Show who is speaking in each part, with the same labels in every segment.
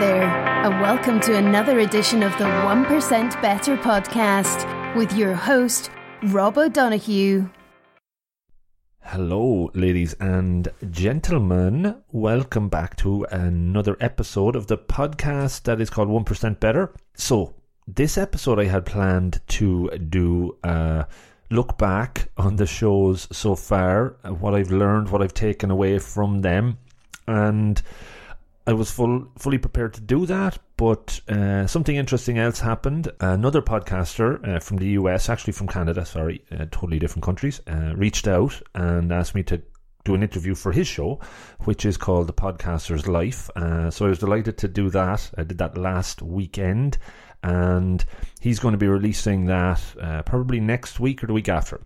Speaker 1: there, and welcome to another edition of the 1% Better podcast with your host, Rob O'Donoghue.
Speaker 2: Hello, ladies and gentlemen. Welcome back to another episode of the podcast that is called 1% Better. So, this episode I had planned to do a look back on the shows so far, uh, what I've learned, what I've taken away from them, and I was full, fully prepared to do that, but uh, something interesting else happened. Another podcaster uh, from the US, actually from Canada, sorry, uh, totally different countries, uh, reached out and asked me to do an interview for his show, which is called The Podcaster's Life. Uh, so I was delighted to do that. I did that last weekend, and he's going to be releasing that uh, probably next week or the week after.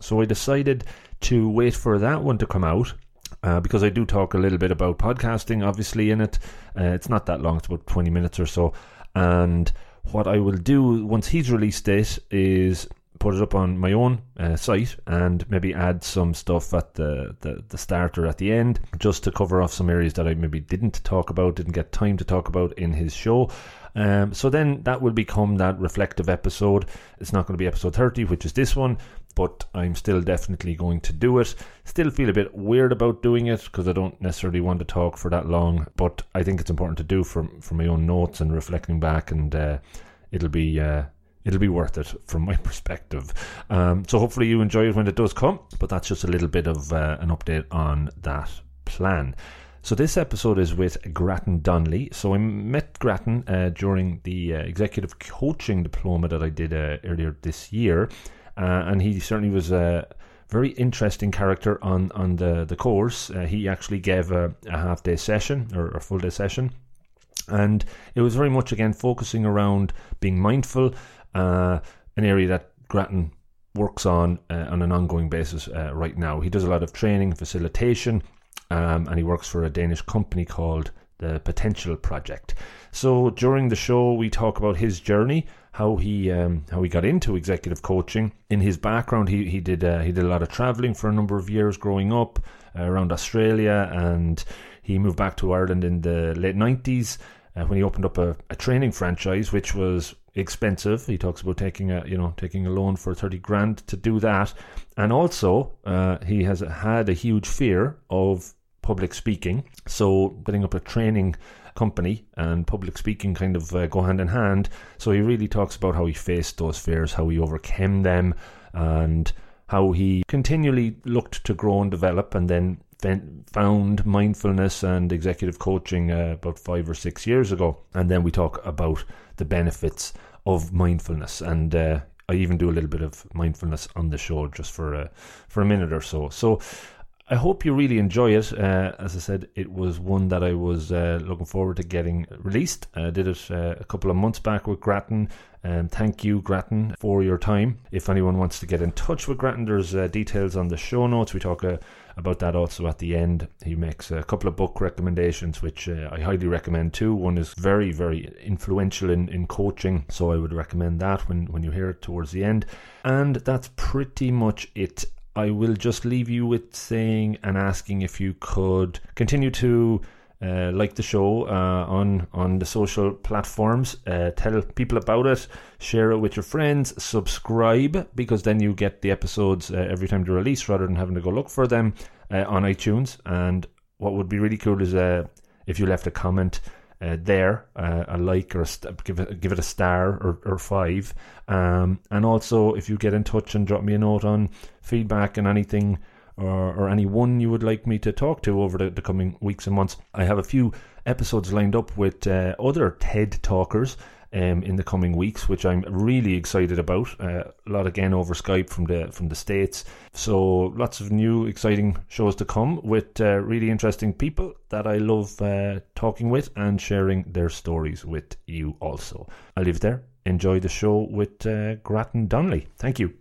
Speaker 2: So I decided to wait for that one to come out uh, because I do talk a little bit about podcasting, obviously, in it. Uh, it's not that long, it's about 20 minutes or so. And what I will do once he's released it is put it up on my own uh, site and maybe add some stuff at the, the, the start or at the end just to cover off some areas that I maybe didn't talk about, didn't get time to talk about in his show. Um, so then that will become that reflective episode. It's not going to be episode 30, which is this one, but I'm still definitely going to do it. Still feel a bit weird about doing it because I don't necessarily want to talk for that long, but I think it's important to do for for my own notes and reflecting back, and uh, it'll be. Uh, it'll be worth it from my perspective. Um, so hopefully you enjoy it when it does come. But that's just a little bit of uh, an update on that plan. So this episode is with Grattan Donnelly. So I met Grattan uh, during the uh, executive coaching diploma that I did uh, earlier this year, and he certainly was a very interesting character on on the the course. Uh, he actually gave a, a half day session or a full day session, and it was very much again focusing around being mindful, uh, an area that Grattan works on uh, on an ongoing basis uh, right now. He does a lot of training, facilitation, um, and he works for a Danish company called the Potential Project. So during the show, we talk about his journey how he um, how he got into executive coaching. In his background, he he did uh, he did a lot of traveling for a number of years growing up uh, around Australia, and he moved back to Ireland in the late nineties uh, when he opened up a, a training franchise, which was expensive. He talks about taking a you know taking a loan for thirty grand to do that, and also uh, he has had a huge fear of public speaking. So getting up a training company and public speaking kind of uh, go hand in hand. So he really talks about how he faced those fears, how he overcame them, and how he continually looked to grow and develop, and then found mindfulness and executive coaching uh, about five or six years ago. And then we talk about the benefits of mindfulness and. Uh, I even do a little bit of mindfulness on the show just for a for a minute or so. So I hope you really enjoy it. Uh, as I said, it was one that I was uh, looking forward to getting released. I did it uh, a couple of months back with Grattan. Um, thank you, Grattan, for your time. If anyone wants to get in touch with Grattan, there's uh, details on the show notes. We talk uh, about that also at the end. He makes a couple of book recommendations, which uh, I highly recommend too. One is very, very influential in, in coaching, so I would recommend that when, when you hear it towards the end. And that's pretty much it I will just leave you with saying and asking if you could continue to uh, like the show uh, on on the social platforms. Uh, tell people about it. Share it with your friends. Subscribe because then you get the episodes uh, every time they release, rather than having to go look for them uh, on iTunes. And what would be really cool is uh, if you left a comment uh, there, uh, a like or a st- give it give it a star or, or five. Um, and also, if you get in touch and drop me a note on feedback and anything or, or anyone you would like me to talk to over the, the coming weeks and months, I have a few episodes lined up with uh, other TED talkers um, in the coming weeks, which I'm really excited about. Uh, a lot again over Skype from the from the states. So lots of new exciting shows to come with uh, really interesting people that I love uh, talking with and sharing their stories with you. Also, I'll leave there. Enjoy the show with uh, Grattan Donnelly. Thank you.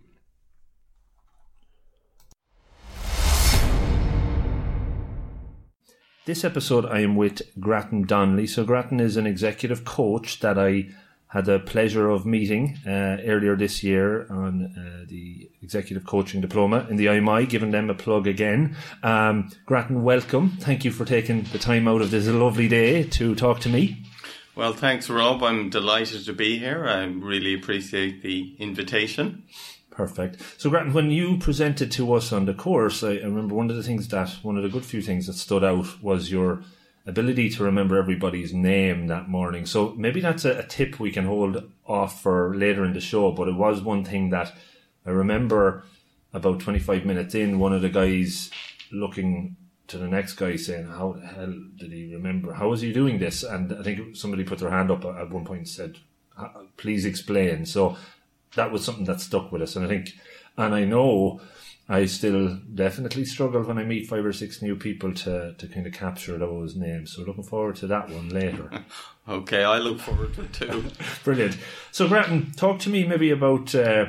Speaker 2: This episode, I am with Grattan Donnelly. So, Grattan is an executive coach that I had the pleasure of meeting uh, earlier this year on uh, the executive coaching diploma in the IMI, giving them a plug again. Um, Grattan, welcome. Thank you for taking the time out of this lovely day to talk to me.
Speaker 3: Well, thanks, Rob. I'm delighted to be here. I really appreciate the invitation.
Speaker 2: Perfect. So, Grant, when you presented to us on the course, I, I remember one of the things that, one of the good few things that stood out was your ability to remember everybody's name that morning. So maybe that's a, a, tip we can hold off for later in the show. But it was one thing that I remember about 25 minutes in, one of the guys looking to the next guy saying, How the hell did he remember? How was he doing this? And I think somebody put their hand up at one point and said, Please explain. So that was something that stuck with us. And I think, and I know I still definitely struggle when I meet five or six new people to, to kind of capture those names. So looking forward to that one later.
Speaker 3: okay, I look forward to it too.
Speaker 2: Brilliant. So Grattan, talk to me maybe about uh,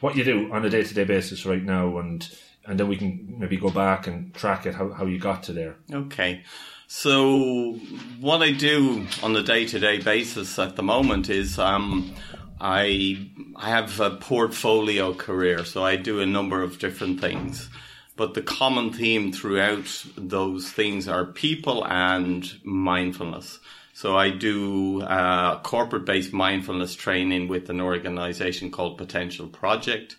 Speaker 2: what you do on a day to day basis right now, and and then we can maybe go back and track it how, how you got to there.
Speaker 3: Okay. So what I do on a day to day basis at the moment is um, I I have a portfolio career, so I do a number of different things. But the common theme throughout those things are people and mindfulness. So I do uh, corporate based mindfulness training with an organization called Potential Project.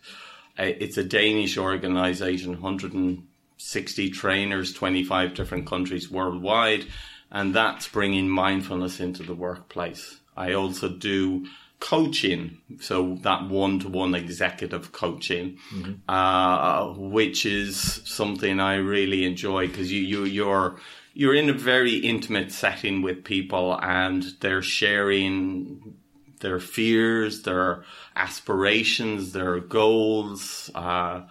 Speaker 3: Uh, it's a Danish organization, 160 trainers, 25 different countries worldwide, and that's bringing mindfulness into the workplace. I also do coaching, so that one to one executive coaching, mm-hmm. uh, which is something I really enjoy because you, you you're you're in a very intimate setting with people and they're sharing their fears, their aspirations, their goals, uh,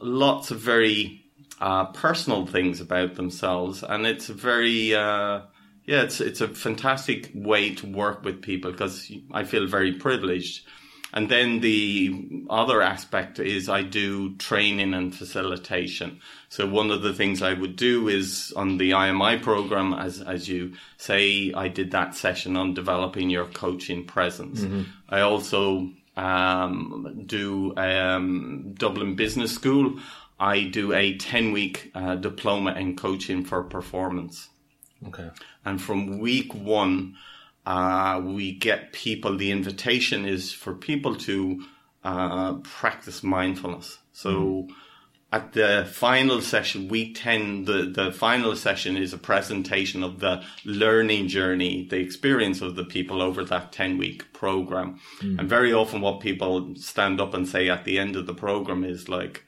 Speaker 3: lots of very uh, personal things about themselves, and it's very uh, yeah, it's it's a fantastic way to work with people because I feel very privileged. And then the other aspect is I do training and facilitation. So one of the things I would do is on the IMI program, as as you say, I did that session on developing your coaching presence. Mm-hmm. I also um, do um, Dublin Business School. I do a ten week uh, diploma in coaching for performance.
Speaker 2: Okay.
Speaker 3: And from week one, uh, we get people, the invitation is for people to uh, practice mindfulness. So mm. at the final session, week 10, the, the final session is a presentation of the learning journey, the experience of the people over that 10 week program. Mm. And very often what people stand up and say at the end of the program is like,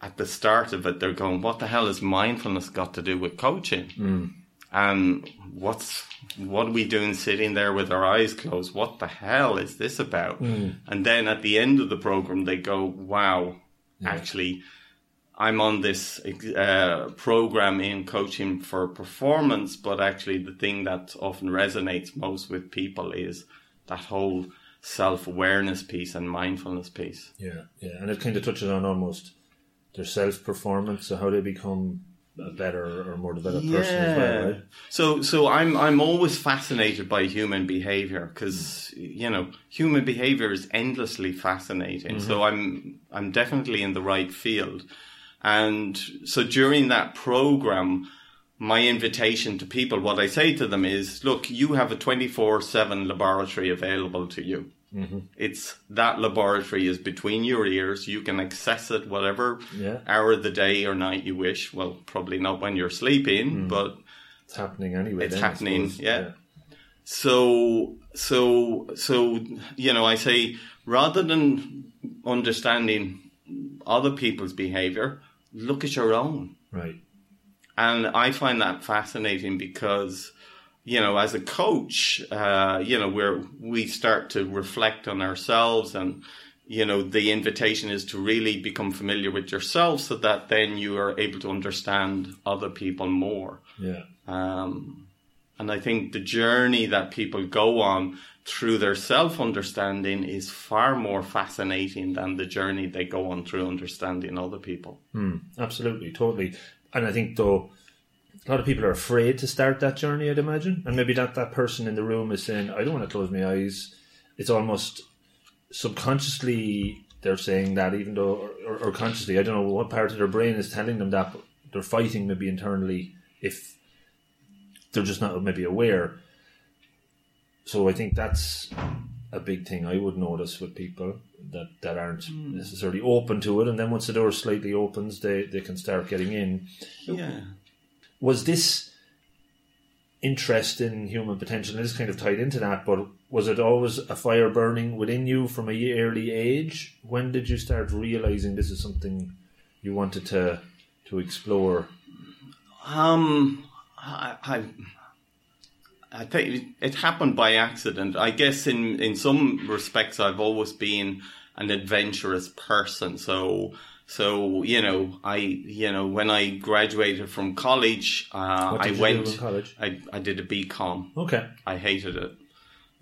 Speaker 3: at the start of it, they're going, what the hell has mindfulness got to do with coaching?
Speaker 2: Mm.
Speaker 3: And what's what are we doing sitting there with our eyes closed? What the hell is this about?
Speaker 2: Mm.
Speaker 3: And then at the end of the program, they go, "Wow, yeah. actually." I'm on this uh, program in coaching for performance, but actually, the thing that often resonates most with people is that whole self awareness piece and mindfulness piece.
Speaker 2: Yeah, yeah, and it kind of touches on almost their self performance, so how they become a better or more developed yeah. person as well, right?
Speaker 3: So, so I'm I'm always fascinated by human behavior because you know human behavior is endlessly fascinating. Mm-hmm. So I'm I'm definitely in the right field, and so during that program. My invitation to people, what I say to them is, look, you have a 24 7 laboratory available to you.
Speaker 2: Mm-hmm.
Speaker 3: It's that laboratory is between your ears. You can access it whatever
Speaker 2: yeah.
Speaker 3: hour of the day or night you wish. Well, probably not when you're sleeping, mm. but
Speaker 2: it's happening anyway.
Speaker 3: It's
Speaker 2: then,
Speaker 3: happening, yeah. yeah. So, so, so, you know, I say rather than understanding other people's behavior, look at your own.
Speaker 2: Right.
Speaker 3: And I find that fascinating because you know, as a coach, uh, you know, where we start to reflect on ourselves and, you know, the invitation is to really become familiar with yourself so that then you are able to understand other people more.
Speaker 2: Yeah.
Speaker 3: Um, and I think the journey that people go on through their self understanding is far more fascinating than the journey they go on through understanding other people.
Speaker 2: Mm, absolutely, totally. And I think, though, a lot of people are afraid to start that journey, I'd imagine. And maybe that, that person in the room is saying, I don't want to close my eyes. It's almost subconsciously they're saying that, even though, or, or consciously, I don't know what part of their brain is telling them that, but they're fighting maybe internally if they're just not maybe aware. so I think that's a big thing I would notice with people that, that aren't
Speaker 3: Hmm.
Speaker 2: necessarily open to it, and then once the door slightly opens, they, they can start getting in.
Speaker 3: Yeah.
Speaker 2: Was this interest in human potential? And this kind of tied into that, but was it always a fire burning within you from a early age? When did you start realizing this is something you wanted to to explore?
Speaker 3: Um, I, I, I think it happened by accident. I guess in in some respects, I've always been an adventurous person. So. So you know, I you know when I graduated from college, uh, I
Speaker 2: you
Speaker 3: went.
Speaker 2: college?
Speaker 3: I I did a BCom.
Speaker 2: Okay,
Speaker 3: I hated it.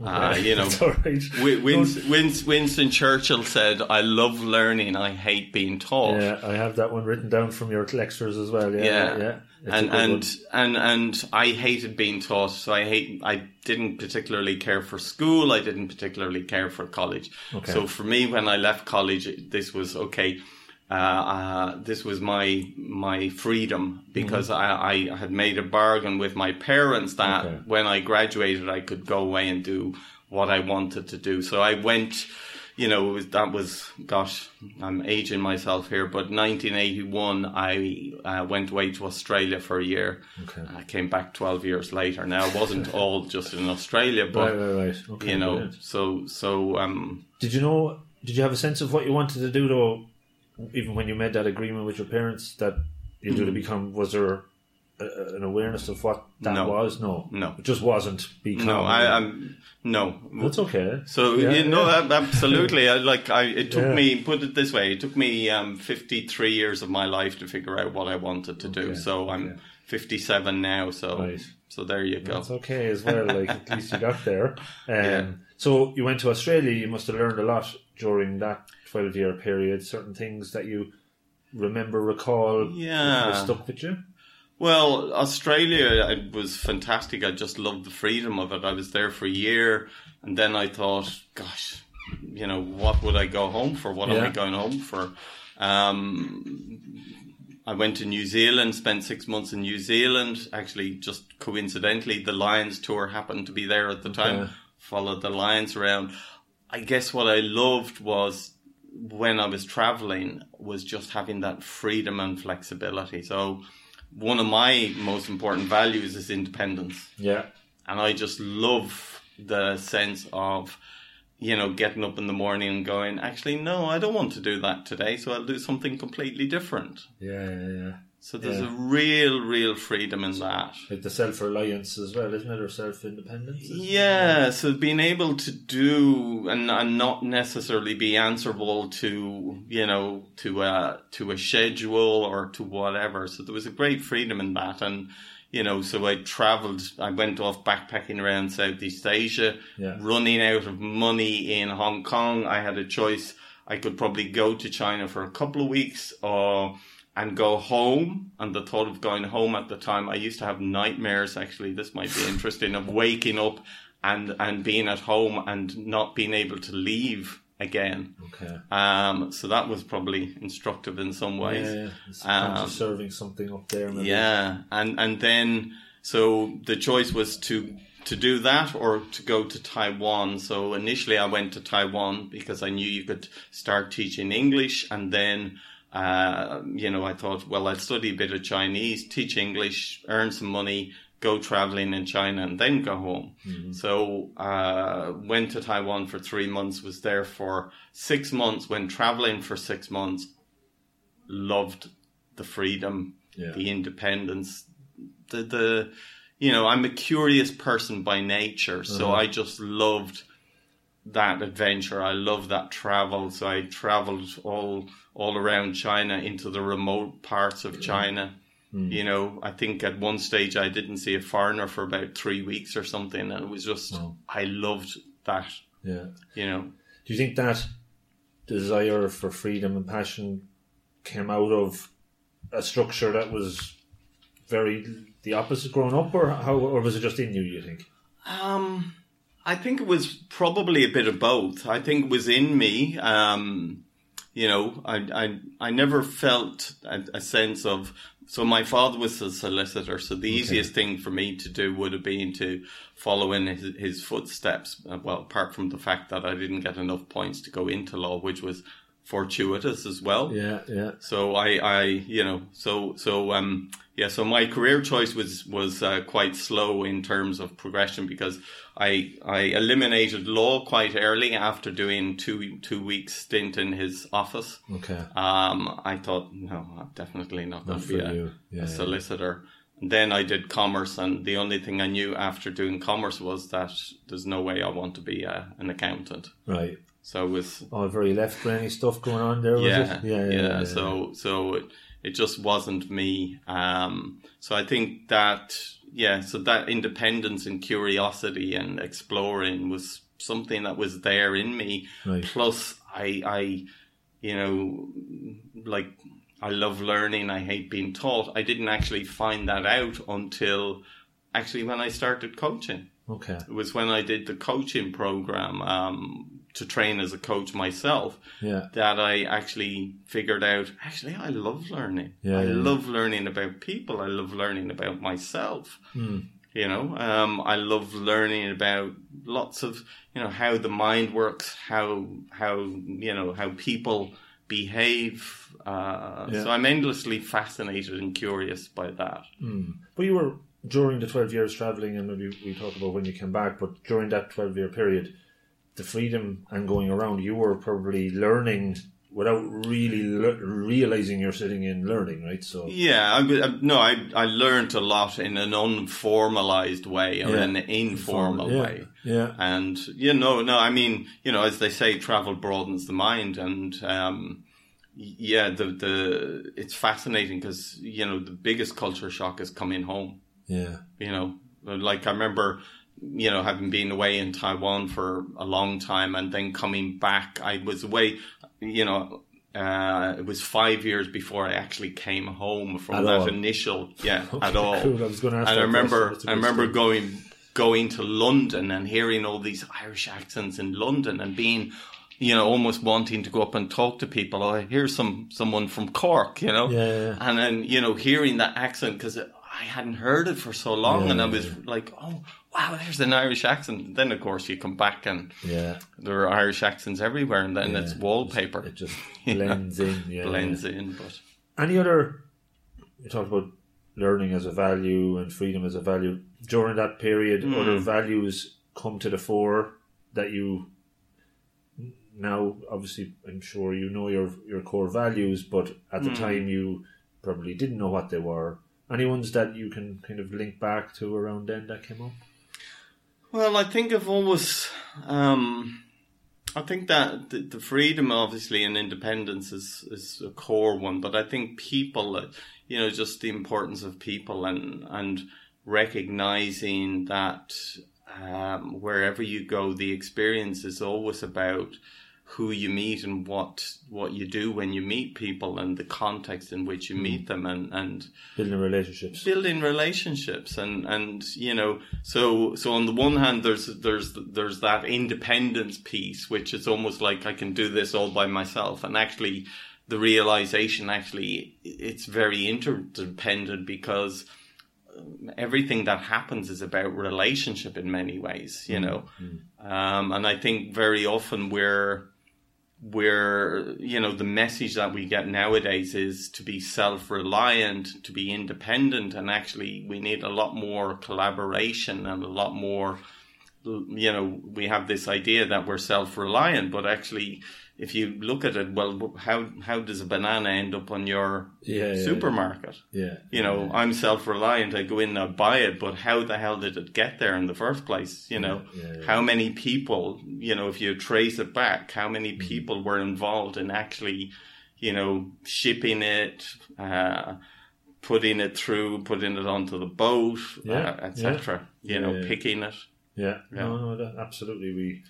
Speaker 3: Uh, you know,
Speaker 2: That's all right.
Speaker 3: Win- Winston, Winston, Winston Churchill said, "I love learning. I hate being taught."
Speaker 2: Yeah, I have that one written down from your lectures as well. Yeah,
Speaker 3: yeah,
Speaker 2: yeah.
Speaker 3: And and,
Speaker 2: one.
Speaker 3: and and I hated being taught. So I hate. I didn't particularly care for school. I didn't particularly care for college.
Speaker 2: Okay.
Speaker 3: So for me, when I left college, this was okay. Uh, uh, this was my my freedom because I, I had made a bargain with my parents that
Speaker 2: Okay.
Speaker 3: when I graduated, I could go away and do what I wanted to do. So I went. You know, it was, that was, gosh, I'm aging myself here, but 1981, I uh, went away to Australia for a year.
Speaker 2: Okay.
Speaker 3: I came back 12 years later. Now, it wasn't all just in Australia, but,
Speaker 2: Right, right, right. Okay,
Speaker 3: you know,
Speaker 2: brilliant.
Speaker 3: so, so, um,
Speaker 2: Did you know? Did you have a sense of what you wanted to do though? Even when you made that agreement with your parents that you do to become, was there an awareness of what that
Speaker 3: No.
Speaker 2: was? No,
Speaker 3: No.
Speaker 2: it just wasn't. Become.
Speaker 3: no, I, I'm, no.
Speaker 2: That's okay.
Speaker 3: So
Speaker 2: Yeah,
Speaker 3: you know,
Speaker 2: yeah.
Speaker 3: absolutely. I, like I, it took
Speaker 2: Yeah.
Speaker 3: me. Put it this way: it took me um, fifty-three years of my life to figure out what I wanted to do. So I'm fifty-seven now. So,
Speaker 2: Right.
Speaker 3: so there you go.
Speaker 2: That's okay as well. Like at least you got there. Um. So you went to Australia. You must have learned a lot during that twelve-year period. Certain things that you remember, recall,
Speaker 3: Yeah.
Speaker 2: stuck with you.
Speaker 3: Well, Australia it was fantastic. I just loved the freedom of it. I was there for a year, and then I thought, gosh, you know, what would I go home for? What am I going home for? Um, I went to New Zealand, spent six months in New Zealand. Actually, just coincidentally, the Lions tour happened to be there at the time.
Speaker 2: Okay.
Speaker 3: Followed the Lions around. I guess what I loved was when I was traveling was just having that freedom and flexibility. So one of my most important values is independence.
Speaker 2: Yeah.
Speaker 3: And I just love the sense of, you know, getting up in the morning and going, actually, no, I don't want to do that today. So I'll do something completely different.
Speaker 2: Yeah, yeah, yeah.
Speaker 3: So there's
Speaker 2: Yeah.
Speaker 3: a real, real freedom in that.
Speaker 2: Like the self reliance as well, isn't it? Or self independence?
Speaker 3: Yeah, so being able to do and, and not necessarily be answerable to you know to a to a schedule or to whatever. So there was a great freedom in that, and you know, so I travelled. I went off backpacking around Southeast Asia,
Speaker 2: Yeah.
Speaker 3: running out of money in Hong Kong. I had a choice. I could probably go to China for a couple of weeks or and go home. And the thought of going home at the time, I used to have nightmares. Actually, this might be interesting of waking up and and being at home and not being able to leave again.
Speaker 2: Okay.
Speaker 3: Um, so that was probably instructive in some ways.
Speaker 2: yeah. Sometimes
Speaker 3: Um,
Speaker 2: serving something up there. Maybe.
Speaker 3: Yeah, and and then so the choice was to to do that or to go to Taiwan. So initially, I went to Taiwan because I knew you could start teaching English, and then. Uh, you know, I thought, well, I'd study a bit of Chinese, teach English, earn some money, go traveling in China, and then go home. So, uh, went to Taiwan for three months, was there for six months, went traveling for six months, loved the freedom,
Speaker 2: Yeah.
Speaker 3: the independence, the the you know, I'm a curious person by nature, so
Speaker 2: Uh-huh.
Speaker 3: I just loved that adventure. I love that travel. So I traveled all all around China into the remote parts of China.
Speaker 2: Hmm.
Speaker 3: You know, I think at one stage I didn't see a foreigner for about three weeks or something, and it was just
Speaker 2: Wow.
Speaker 3: I loved that.
Speaker 2: Yeah.
Speaker 3: You know,
Speaker 2: Do you think that desire for freedom and passion came out of a structure that was very the opposite growing up, or how, or was it just in you? You think?
Speaker 3: Um, I think it was probably a bit of both. I think it was in me. Um, you know, I, I, I never felt a, a sense of so my father was a solicitor, so the easiest thing for me to do would have been to follow in his, his footsteps. Uh, well, apart from the fact that I didn't get enough points to go into law, which was fortuitous as well.
Speaker 2: Yeah, yeah.
Speaker 3: So I, I, you know, so so um, yeah. So my career choice was was uh, quite slow in terms of progression because I I eliminated law quite early after doing two two weeks stint in his office.
Speaker 2: Okay.
Speaker 3: Um, I thought no, I'm definitely not going to be a.
Speaker 2: Yeah,
Speaker 3: a
Speaker 2: yeah.
Speaker 3: solicitor. And then I did commerce, and the only thing I knew after doing commerce was that there's no way I want to be a, an accountant.
Speaker 2: Right.
Speaker 3: So it was
Speaker 2: All very left brainy stuff going on there, was
Speaker 3: yeah,
Speaker 2: it?
Speaker 3: yeah, yeah, So, so it, it just wasn't me. Um, so I think that, yeah, so that independence and curiosity and exploring was something that was there in me.
Speaker 2: Right.
Speaker 3: Plus, I, I, you know, like I love learning. I hate being taught. I didn't actually find that out until actually when I started coaching.
Speaker 2: Okay.
Speaker 3: It was when I did the coaching program um, to train as a coach myself
Speaker 2: Yeah.
Speaker 3: that I actually figured out actually I love learning.
Speaker 2: Yeah,
Speaker 3: I
Speaker 2: yeah.
Speaker 3: love learning about people. I love learning about myself.
Speaker 2: Hmm.
Speaker 3: You know, um, I love learning about lots of you know how the mind works, how how you know how people behave. Uh,
Speaker 2: Yeah.
Speaker 3: So I'm endlessly fascinated and curious by that.
Speaker 2: But you were during the twelve years travelling, and maybe we talk about when you came back. But during that twelve year period, the freedom and going around, you were probably learning without really le- realizing you're sitting in learning, right? So
Speaker 3: Yeah, I, I- no, I I learned a lot in an unformalized way or
Speaker 2: Yeah.
Speaker 3: an informal
Speaker 2: yeah,
Speaker 3: way.
Speaker 2: yeah,
Speaker 3: And you know, no, I mean, you know, as they say, travel broadens the mind, and um, yeah, the the it's fascinating because you know the biggest culture shock is coming home.
Speaker 2: yeah,
Speaker 3: You know, like I remember, you know, having been away in Taiwan for a long time and then coming back. I was away, you know. Uh, it was five years before I actually came home from
Speaker 2: At
Speaker 3: that
Speaker 2: all?
Speaker 3: initial, yeah,
Speaker 2: Okay,
Speaker 3: at all.
Speaker 2: cool. I was gonna ask
Speaker 3: And I remember,
Speaker 2: question. That's a
Speaker 3: I remember
Speaker 2: story.
Speaker 3: going going to London and hearing all these Irish accents in London and being, you know, almost wanting to go up and talk to people. Oh, here's some someone from Cork, you know,
Speaker 2: Yeah, yeah.
Speaker 3: and then you know hearing that accent because I hadn't heard it for so long,
Speaker 2: Yeah,
Speaker 3: and I
Speaker 2: yeah,
Speaker 3: was like, oh wow, there's an Irish accent. Then of course you come back and
Speaker 2: yeah.
Speaker 3: there are Irish accents everywhere, and then
Speaker 2: Yeah,
Speaker 3: it's wallpaper.
Speaker 2: It just blends in. Yeah,
Speaker 3: blends in, but.
Speaker 2: Any other? You talked about learning as a value and freedom as a value during that period.
Speaker 3: Hmm.
Speaker 2: Other values come to the fore that you now. Obviously, I'm sure you know your your core values, but at the time you probably didn't know what they were. Any ones that you can kind of link back to around then that came up?
Speaker 3: Well, I think I've always, um, I think that the, the freedom, obviously, and independence is is a core one. But I think people, uh, you know, just the importance of people and and recognizing that um, wherever you go, the experience is always about who you meet and what what you do when you meet people and the context in which you meet them and and
Speaker 2: Building relationships.
Speaker 3: building relationships and and you know so so on the one hand there's there's there's that independence piece which is almost like I can do this all by myself. And actually the realization actually it's very interdependent because um, everything that happens is about relationship in many ways you know? Um, and I think very often we're where you know the message that we get nowadays is to be self-reliant to be independent and actually we need a lot more collaboration and a lot more you know we have this idea that we're self-reliant but actually if you look at it well how how does a banana end up on your
Speaker 2: Yeah, yeah,
Speaker 3: supermarket
Speaker 2: Yeah.
Speaker 3: you know i'm self-reliant i go in and I buy it but how the hell did it get there in the first place you know
Speaker 2: Yeah, yeah.
Speaker 3: how many people you know if you trace it back how many
Speaker 2: Mm-hmm.
Speaker 3: people were involved in actually you know shipping it uh putting it through putting it onto the boat
Speaker 2: Yeah,
Speaker 3: uh, etc you
Speaker 2: Yeah,
Speaker 3: know
Speaker 2: yeah.
Speaker 3: picking it
Speaker 2: Yeah,
Speaker 3: Yeah.
Speaker 2: no, no, that, absolutely. We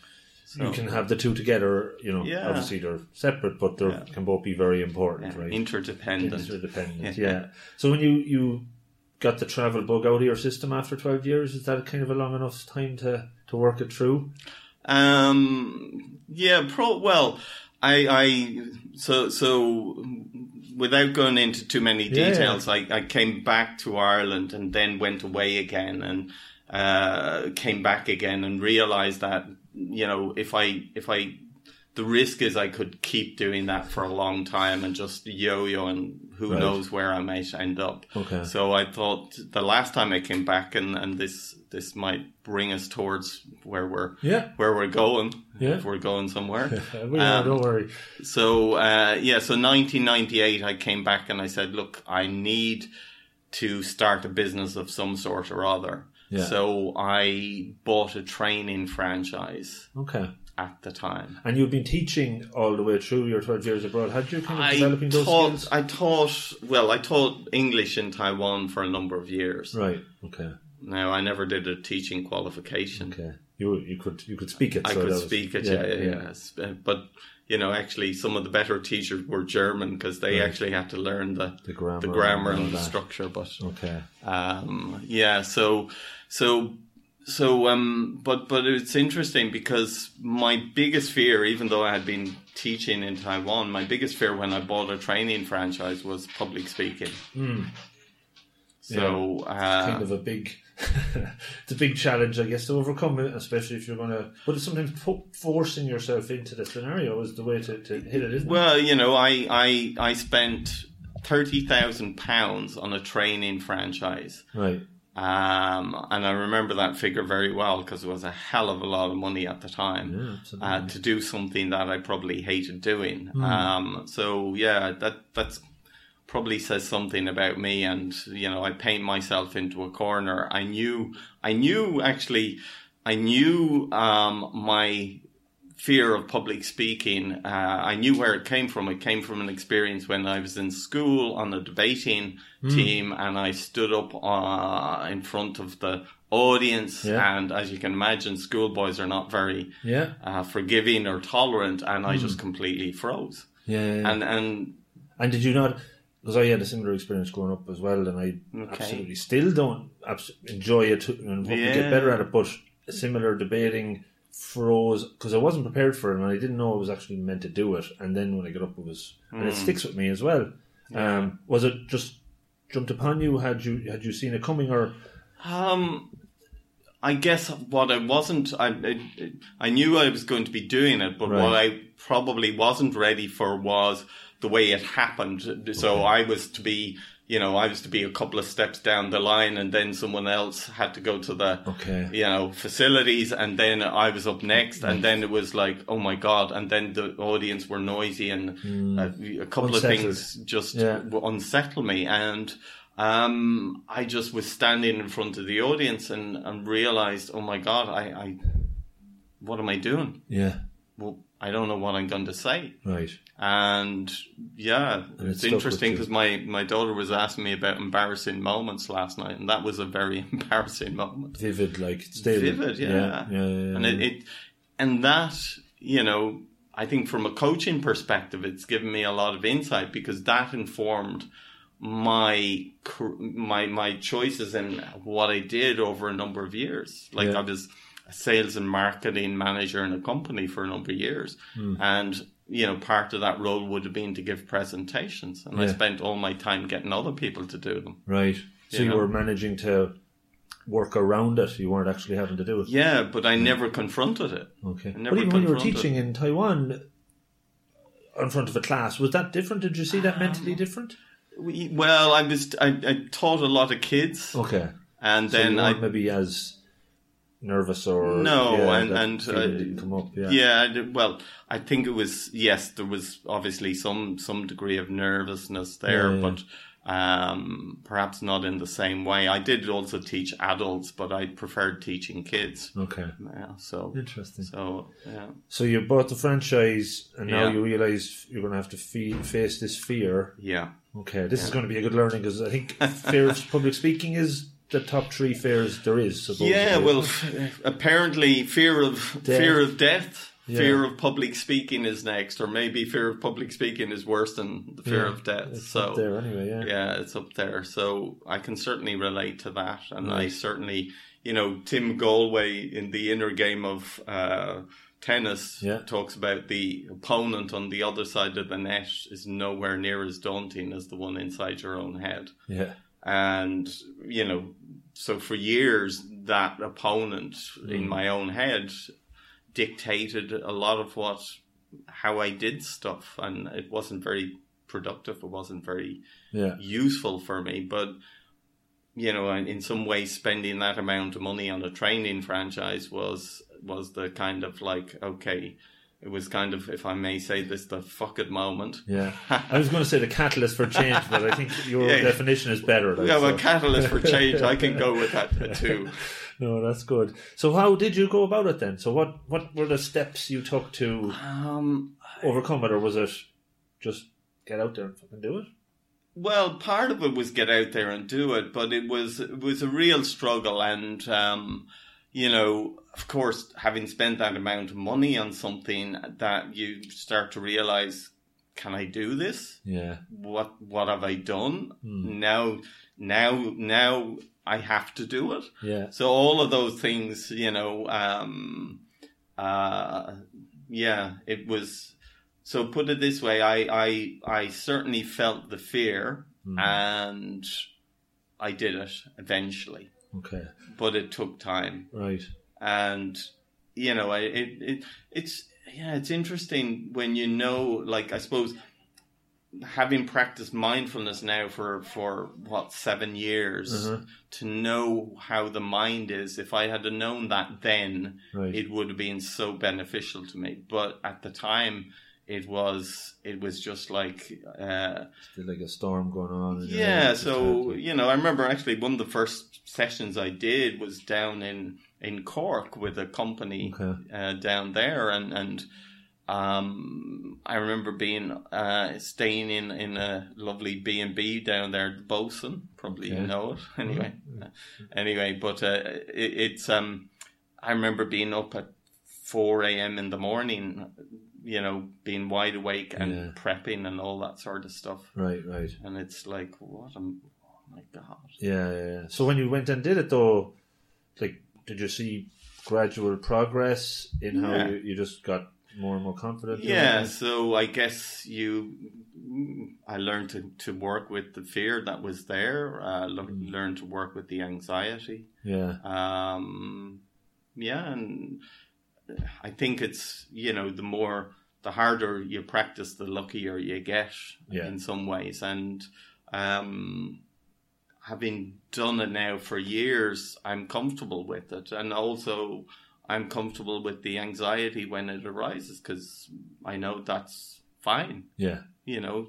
Speaker 3: so,
Speaker 2: you can have the two together. You know,
Speaker 3: Yeah.
Speaker 2: obviously they're separate, but they
Speaker 3: Yeah.
Speaker 2: can both be very important,
Speaker 3: yeah,
Speaker 2: right?
Speaker 3: interdependent
Speaker 2: Interdependent. yeah. So when you you got the travel bug out of your system after twelve years, is that kind of a long enough time to to work it through?
Speaker 3: Um. Yeah. Pro. Well, I. I. So. So. without going into too many
Speaker 2: Yeah, yeah.
Speaker 3: details, I, I came back to Ireland and then went away again and uh, came back again and realized that you know if I if I the risk is I could keep doing that for a long time and just yo-yo and who
Speaker 2: Right.
Speaker 3: knows where I might end up.
Speaker 2: Okay.
Speaker 3: So I thought the last time I came back and, and this this might bring us towards where we're
Speaker 2: Yeah.
Speaker 3: where we're going
Speaker 2: Yeah.
Speaker 3: if we're going somewhere.
Speaker 2: we are,
Speaker 3: Um,
Speaker 2: don't worry.
Speaker 3: So uh, yeah, so 1998, I came back and I said, "Look, I need to start a business of some sort or other."
Speaker 2: Yeah.
Speaker 3: So I bought a training franchise
Speaker 2: Okay.
Speaker 3: at the time.
Speaker 2: And you've been teaching all the way through your 12 years abroad. Had you kind of
Speaker 3: I
Speaker 2: developing those
Speaker 3: taught.
Speaker 2: skills?
Speaker 3: I taught. Well, I taught English in Taiwan for a number of years.
Speaker 2: Right. Okay.
Speaker 3: Now, I never did a teaching qualification.
Speaker 2: Okay. You you could you could speak it.
Speaker 3: I
Speaker 2: so
Speaker 3: could
Speaker 2: that was-
Speaker 3: speak it, yeah, yeah, yes. Uh, But you know, actually, some of the better teachers were German because they
Speaker 2: Right.
Speaker 3: actually had to learn the
Speaker 2: The grammar
Speaker 3: the grammar
Speaker 2: and
Speaker 3: and the structure. But
Speaker 2: Okay.
Speaker 3: um, yeah, so so so um, but but it's interesting because my biggest fear, even though I had been teaching in Taiwan, my biggest fear when I bought a training franchise was public speaking. So uh,
Speaker 2: kind of a big it's a big challenge, I guess, to overcome it, especially if you're going to. But it's sometimes fo- forcing yourself into the scenario is the way to, to hit it, isn't it?
Speaker 3: Well, you know, I I I spent thirty thousand pounds on a training franchise.
Speaker 2: Right.
Speaker 3: Um, and I remember that figure very well because it was a hell of a lot of money at the time
Speaker 2: Yeah,
Speaker 3: uh, to do something that I probably hated doing.
Speaker 2: Hmm.
Speaker 3: Um, so yeah, that that's probably says something about me and you know I paint myself into a corner. I knew I knew actually I knew um, my fear of public speaking. Uh, I knew where it came from. It came from an experience when I was in school on a debating
Speaker 2: Hmm.
Speaker 3: team, and I stood up uh, in front of the audience.
Speaker 2: Yeah.
Speaker 3: And as you can imagine, schoolboys are not very
Speaker 2: Yeah.
Speaker 3: uh, forgiving or tolerant, and I
Speaker 2: Hmm.
Speaker 3: just completely froze.
Speaker 2: Yeah. yeah.
Speaker 3: And and
Speaker 2: And did you not? Because I had a similar experience growing up as well, and I
Speaker 3: Okay.
Speaker 2: absolutely still don't abs- enjoy it and hope to
Speaker 3: Yeah.
Speaker 2: get better at it. But similar debating froze because I wasn't prepared for it, and I didn't know I was actually meant to do it. And then when I got up, it was, and
Speaker 3: Hmm.
Speaker 2: it sticks with me as well. Um, was it just jumped upon you? Had you had you seen it coming, or
Speaker 3: Um, I guess what I wasn't, I, I, I knew I was going to be doing it, but
Speaker 2: Right.
Speaker 3: what I probably wasn't ready for was the way it happened. So I was to be, you know, I was to be a couple of steps down the line, and then someone else had to go to the,
Speaker 2: Okay.
Speaker 3: you know, facilities, and then I was up next, and then it was like, oh my god, and then the audience were noisy, and uh, a couple
Speaker 2: Unsettled.
Speaker 3: of things just
Speaker 2: Yeah.
Speaker 3: w- unsettle me and um, I just was standing in front of the audience and, and realized, oh my god, I, I what am I doing?
Speaker 2: yeah,
Speaker 3: Well, I don't know what I'm going to say.
Speaker 2: right,
Speaker 3: And yeah,
Speaker 2: And it
Speaker 3: it's interesting because my, my daughter was asking me about embarrassing moments last night, and that was a very embarrassing moment.
Speaker 2: vivid, like still
Speaker 3: Vivid, yeah.
Speaker 2: yeah, yeah, yeah,
Speaker 3: And it, it and that you know I think from a coaching perspective, it's given me a lot of insight because that informed my my my choices and what I did over a number of years. Like. I was a sales and marketing manager in a company for a number of years,
Speaker 2: Hmm.
Speaker 3: and you know part of that role would have been to give presentations, and I spent all my time getting other people to do them.
Speaker 2: right. So
Speaker 3: You
Speaker 2: you
Speaker 3: know.
Speaker 2: were managing to work around it. You weren't actually having to do it.
Speaker 3: Yeah, but I never confronted it.
Speaker 2: Okay. But even when you were teaching in Taiwan in front of a class, was that different? Did you see that mentally
Speaker 3: Um,
Speaker 2: different?
Speaker 3: We, well, I was I, I taught a lot of kids,
Speaker 2: Okay.
Speaker 3: and
Speaker 2: So
Speaker 3: then I
Speaker 2: maybe as nervous or
Speaker 3: No,
Speaker 2: yeah,
Speaker 3: and- and, uh,
Speaker 2: come up. Yeah.
Speaker 3: yeah, well, I think it was yes, there was obviously some some degree of nervousness there,
Speaker 2: Yeah,
Speaker 3: but um, perhaps not in the same way. I did also teach adults, but I preferred teaching kids.
Speaker 2: Okay.
Speaker 3: Yeah, so
Speaker 2: Interesting.
Speaker 3: so yeah.
Speaker 2: So you bought the franchise, and now you realise you're going to have to fe- face this fear.
Speaker 3: Yeah.
Speaker 2: Okay, this is going to be a good learning because I think fear of public speaking is the top three fears there is. Supposedly.
Speaker 3: Yeah, well, apparently fear of fear of death,
Speaker 2: Yeah.
Speaker 3: fear of public speaking is next, or maybe fear of public speaking is worse than the fear
Speaker 2: Yeah,
Speaker 3: of death.
Speaker 2: it's
Speaker 3: so
Speaker 2: up there anyway. Yeah.
Speaker 3: yeah, it's up there. So I can certainly relate to that, and I certainly, you know, Tim Gallwey in the inner game of uh, tennis
Speaker 2: Yeah.
Speaker 3: talks about the opponent on the other side of the net is nowhere near as daunting as the one inside your own head.
Speaker 2: Yeah.
Speaker 3: And, you know, so for years, that opponent
Speaker 2: Mm.
Speaker 3: in my own head dictated a lot of what, how I did stuff. And it wasn't very productive. It wasn't very
Speaker 2: Yeah.
Speaker 3: useful for me. But, you know, in in some way, spending that amount of money on a training franchise was, was the kind of like, okay, it was kind of, if I may say this, the fuck it moment.
Speaker 2: Yeah. I was going to say the catalyst for change, but I think your
Speaker 3: Yeah.
Speaker 2: definition is better. like,
Speaker 3: Yeah, well,
Speaker 2: so-
Speaker 3: catalyst for change, I can go with that too.
Speaker 2: No, that's good. So, how did you go about it then? So, what what were the steps you took to
Speaker 3: Um,
Speaker 2: overcome it, or was it just get out there and fucking do it?
Speaker 3: Well, part of it was get out there and do it, but it was it was a real struggle, and um, you know, of course, having spent that amount of money on something, that you start to realize, can I do this?
Speaker 2: Yeah,
Speaker 3: What what have I done?
Speaker 2: Hmm.
Speaker 3: Now, now, now I have to do it.
Speaker 2: yeah,
Speaker 3: So all of those things, you know, um, uh, yeah, it was. So put it this way, I, I, I certainly felt the fear,
Speaker 2: Hmm.
Speaker 3: and I did it eventually,
Speaker 2: okay,
Speaker 3: but it took time,
Speaker 2: right,
Speaker 3: and you know, I- it, it, it's yeah, it's interesting when you know, like I suppose. Having practiced mindfulness now for, for what seven years,
Speaker 2: Uh-huh.
Speaker 3: to know how the mind is. If I had known that then,
Speaker 2: right,
Speaker 3: it would have been so beneficial to me. But at the time, it was it was just like uh,
Speaker 2: like a storm going on.
Speaker 3: yeah. So you know, I remember actually one of the first sessions I did was down in in Cork with a company
Speaker 2: Okay.
Speaker 3: uh, down there, and and. Um, I remember being uh, staying in, in a lovely B and B down there, Bosun. Probably
Speaker 2: Okay.
Speaker 3: you know it. Anyway, Uh, anyway, but uh, it, it's um, I remember being up at four a.m. in the morning, you know, being wide awake and
Speaker 2: Yeah.
Speaker 3: prepping and all that sort of stuff.
Speaker 2: right, right.
Speaker 3: And it's like, what am, oh my god.
Speaker 2: Yeah, yeah. So when you went and did it though, like, did you see gradual progress in how
Speaker 3: Yeah.
Speaker 2: you, you just got more and more confident?
Speaker 3: Yeah, so I guess you, I learned to, to work with the fear that was there, uh,
Speaker 2: Mm.
Speaker 3: learned to work with the anxiety.
Speaker 2: Yeah,
Speaker 3: Um, yeah, and I think it's, you know, the more, the harder you practice, the luckier you get
Speaker 2: Yeah.
Speaker 3: in some ways. And, um, having done it now for years, I'm comfortable with it. And also, I'm comfortable with the anxiety when it arises because I know that's fine
Speaker 2: yeah,
Speaker 3: you know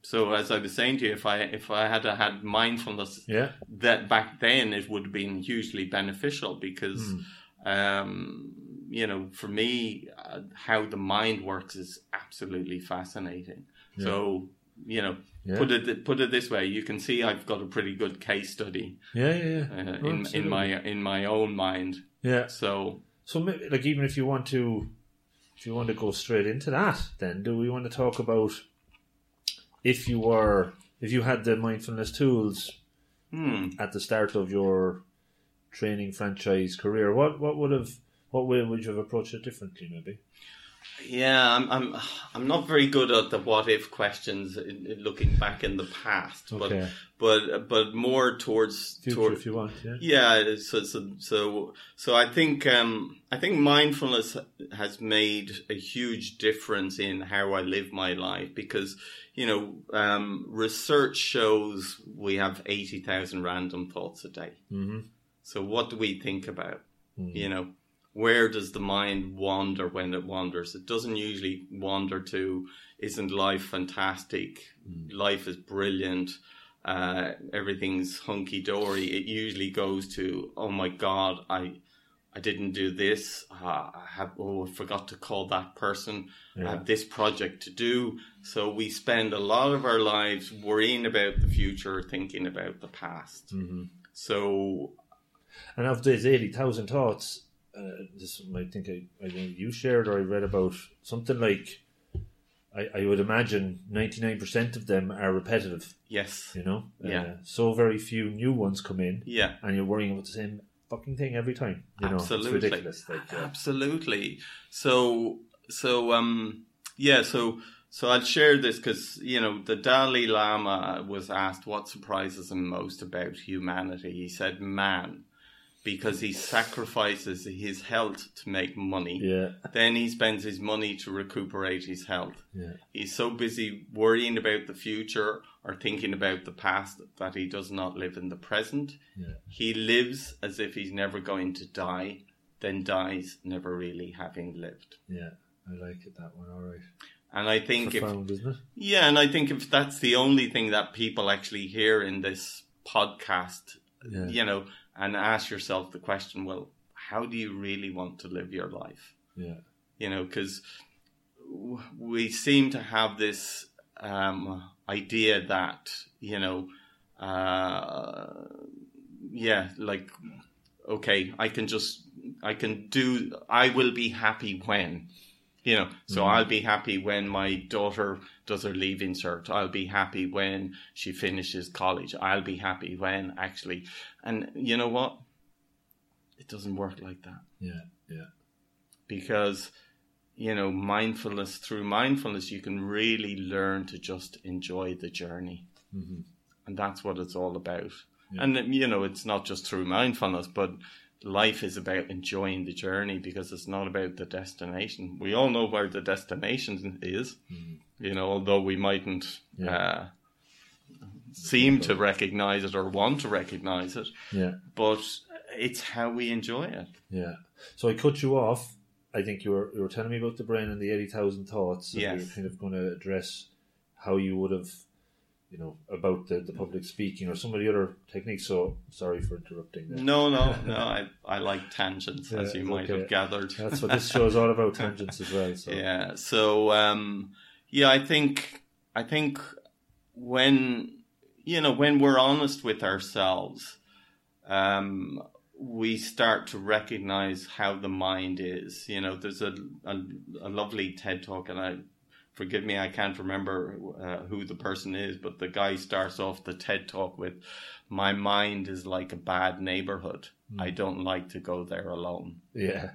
Speaker 3: so as i was saying to you if i if i had had mindfulness
Speaker 2: yeah,
Speaker 3: that back then it would have been hugely beneficial because
Speaker 2: Hmm.
Speaker 3: um you know for me uh, how the mind works is absolutely fascinating so you know
Speaker 2: Yeah.
Speaker 3: put it put it this way you can see i've got a pretty good case study
Speaker 2: yeah, yeah, yeah.
Speaker 3: uh,
Speaker 2: Oh,
Speaker 3: in in my in my own mind
Speaker 2: yeah.
Speaker 3: so
Speaker 2: So, ma- like, even if you want to, if you want to go straight into that, then do we want to talk about if you were, if you had the mindfulness tools
Speaker 3: hmm
Speaker 2: at the start of your training franchise career, what what would have, what way would you have approached it differently? Maybe.
Speaker 3: Yeah, I'm, I'm I'm not very good at the what if questions in, in looking back in the past,
Speaker 2: Okay.
Speaker 3: but but but more towards
Speaker 2: Future,
Speaker 3: toward
Speaker 2: if you want. Yeah.
Speaker 3: yeah. So so so, so I think um, I think mindfulness has made a huge difference in how I live my life because you know um, research shows we have eighty thousand random thoughts a day.
Speaker 2: hmm
Speaker 3: So what do we think about? You know, where does the mind wander when it wanders? It doesn't usually wander to, isn't life fantastic? Life is brilliant. Uh, everything's hunky dory. It usually goes to, oh my God, I, I didn't do this. Uh, I have, oh, I forgot to call that person. I have this project to do. So we spend a lot of our lives worrying about the future, thinking about the past.
Speaker 2: hmm
Speaker 3: So
Speaker 2: And of these eighty thousand thoughts, uh, this I think I, I think you shared or I read about something like. I, I would imagine ninety nine percent of them are repetitive.
Speaker 3: yes,
Speaker 2: You know,
Speaker 3: Yeah.
Speaker 2: Uh, so very few new ones come in,
Speaker 3: yeah.
Speaker 2: and you're worrying about the same fucking thing every time. You
Speaker 3: Absolutely.
Speaker 2: know, it's ridiculous. Like, yeah.
Speaker 3: Absolutely. So, so, um, yeah, so, so I'll share this because, you know, the Dalai Lama was asked what surprises him most about humanity. He said, man, because he sacrifices his health to make money.
Speaker 2: yeah,
Speaker 3: Then he spends his money to recuperate his health.
Speaker 2: yeah,
Speaker 3: He's so busy worrying about the future or thinking about the past that he does not live in the present.
Speaker 2: yeah,
Speaker 3: He lives as if he's never going to die, then dies never really having lived.
Speaker 2: yeah. I like it that one. All right,
Speaker 3: And I think if
Speaker 2: profound,
Speaker 3: yeah, and I think if that's the only thing that people actually hear in this podcast,
Speaker 2: Yeah.
Speaker 3: you know, and ask yourself the question, well, how do you really want to live your life?
Speaker 2: Yeah,
Speaker 3: you know, because we seem to have this um, idea that you know, uh, yeah, like okay, I can just I can do I will be happy when. You know, so I'll be happy when my daughter does her leaving cert. I'll be happy when she finishes college. I'll be happy when actually, and you know what? It doesn't work like that
Speaker 2: yeah, yeah,
Speaker 3: because you know mindfulness through mindfulness you can really learn to just enjoy the journey
Speaker 2: Mhm.
Speaker 3: and that's what it's all about
Speaker 2: Yeah.
Speaker 3: and you know it's not just through mindfulness but life is about enjoying the journey because it's not about the destination we all know where the destination is you know although we mightn't
Speaker 2: Mm-hmm. Yeah.
Speaker 3: uh, seem to recognize it or want to recognize it
Speaker 2: yeah,
Speaker 3: but it's how we enjoy it
Speaker 2: yeah. So I cut you off. I think you were you were telling me about the brain and the eighty thousand thoughts. And
Speaker 3: Yes.
Speaker 2: You were kind of going to address how you would have, you know, about the, the public speaking or some of the other techniques. So sorry for interrupting. There.
Speaker 3: No, no, no. I, I like tangents, as you might
Speaker 2: okay.
Speaker 3: have gathered.
Speaker 2: That's what this show is all about tangents as well. So
Speaker 3: yeah. So, um, yeah, I think, I think when, you know, when we're honest with ourselves, um, we start to recognize how the mind is. You know, there's a, a, a lovely TED talk, and I, forgive me, I can't remember uh, who the person is, but the guy starts off the TED talk with, My mind is like a bad neighborhood. I don't like to go there alone.
Speaker 2: yeah,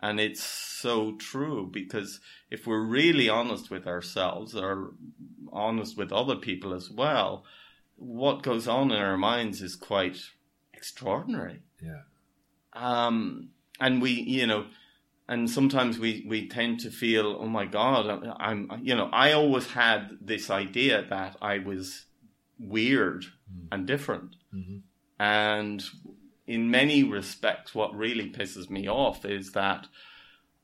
Speaker 3: And it's so true because if we're really honest with ourselves or honest with other people as well, what goes on in our minds is quite extraordinary.
Speaker 2: yeah,
Speaker 3: Um, and we, you know, and sometimes we, we tend to feel, oh my God, I'm, you know, I always had this idea that I was weird and different.
Speaker 2: Mhm.
Speaker 3: And in many respects, what really pisses me off is that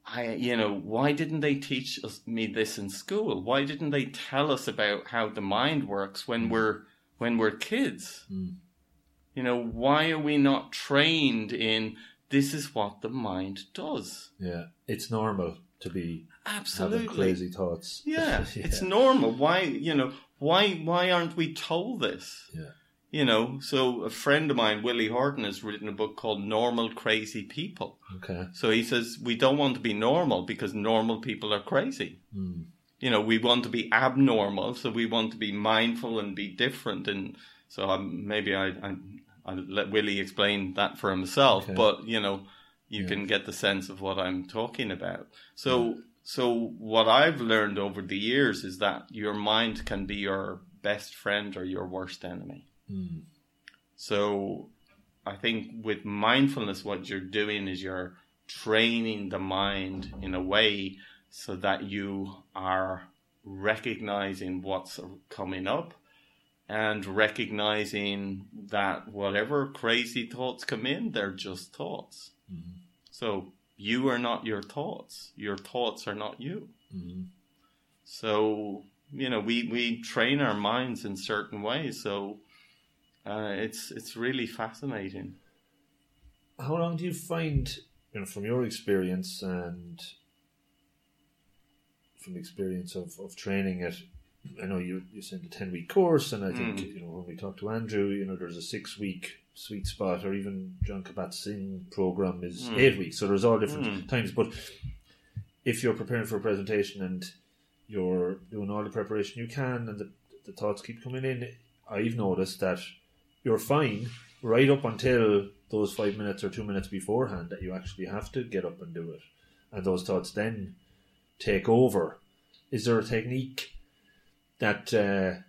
Speaker 3: I, you know, why didn't they teach us, me this in school? Why didn't they tell us about how the mind works when we're when we're kids?
Speaker 2: Mm.
Speaker 3: You know, why are we not trained in this is what the mind does?
Speaker 2: yeah. It's normal to be
Speaker 3: Absolutely.
Speaker 2: having crazy thoughts.
Speaker 3: Yeah, it's normal. Why, you know, why why aren't we told this?
Speaker 2: Yeah.
Speaker 3: You know, so a friend of mine, Willie Horton, has written a book called Normal Crazy People.
Speaker 2: okay.
Speaker 3: So he says we don't want to be normal because normal people are crazy.
Speaker 2: Mm.
Speaker 3: You know, we want to be abnormal, so we want to be mindful and be different. And so um, maybe I, I I'll let Willie explain that for himself.
Speaker 2: Okay.
Speaker 3: But you know, you
Speaker 2: Yeah.
Speaker 3: can get the sense of what I'm talking about. So so what I've learned over the years is that your mind can be your best friend or your worst enemy.
Speaker 2: Mm.
Speaker 3: So I think with mindfulness, what you're doing is you're training the mind in a way so that you are recognizing what's coming up and recognizing that whatever crazy thoughts come in, they're just thoughts. So you are not your thoughts. Your thoughts are not you.
Speaker 2: Mhm.
Speaker 3: So you know, we we train our minds in certain ways. So uh, it's it's really fascinating.
Speaker 2: How long do you find, you know, from your experience and from the experience of, of training it? I know you you sent a ten week course, and I think
Speaker 3: Mm.
Speaker 2: you know when we talked to Andrew, you know, there's a six week sweet spot, or even John Kabat-Zinn program is
Speaker 3: Mm.
Speaker 2: eight weeks. So there's all different
Speaker 3: Mm.
Speaker 2: times. But if you're preparing for a presentation and you're doing all the preparation you can, and the, the thoughts keep coming in, I've noticed that you're fine, right up until those five minutes or two minutes beforehand that you actually have to get up and do it, and those thoughts then take over. Is there a technique that uh,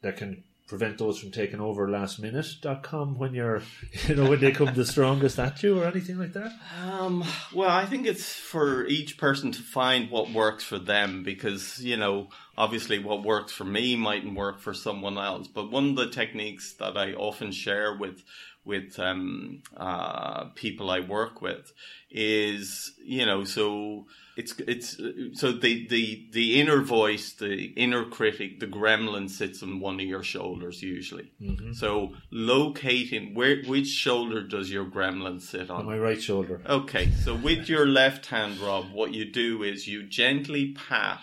Speaker 2: that can prevent those from taking over last lastminute.com when you're you know when they come the strongest at you or anything like that
Speaker 3: Um, well, I think it's for each person to find what works for them because, you know, obviously what works for me mightn't work for someone else. But one of the techniques that I often share with with um, uh, people I work with is, you know, so it's it's so the the the inner voice, the inner critic, the gremlin sits on one of your shoulders usually. Mm-hmm. So locating where which shoulder does your gremlin sit on?
Speaker 2: on my right shoulder
Speaker 3: Okay, so with your left hand, Rob, what you do is you gently pat.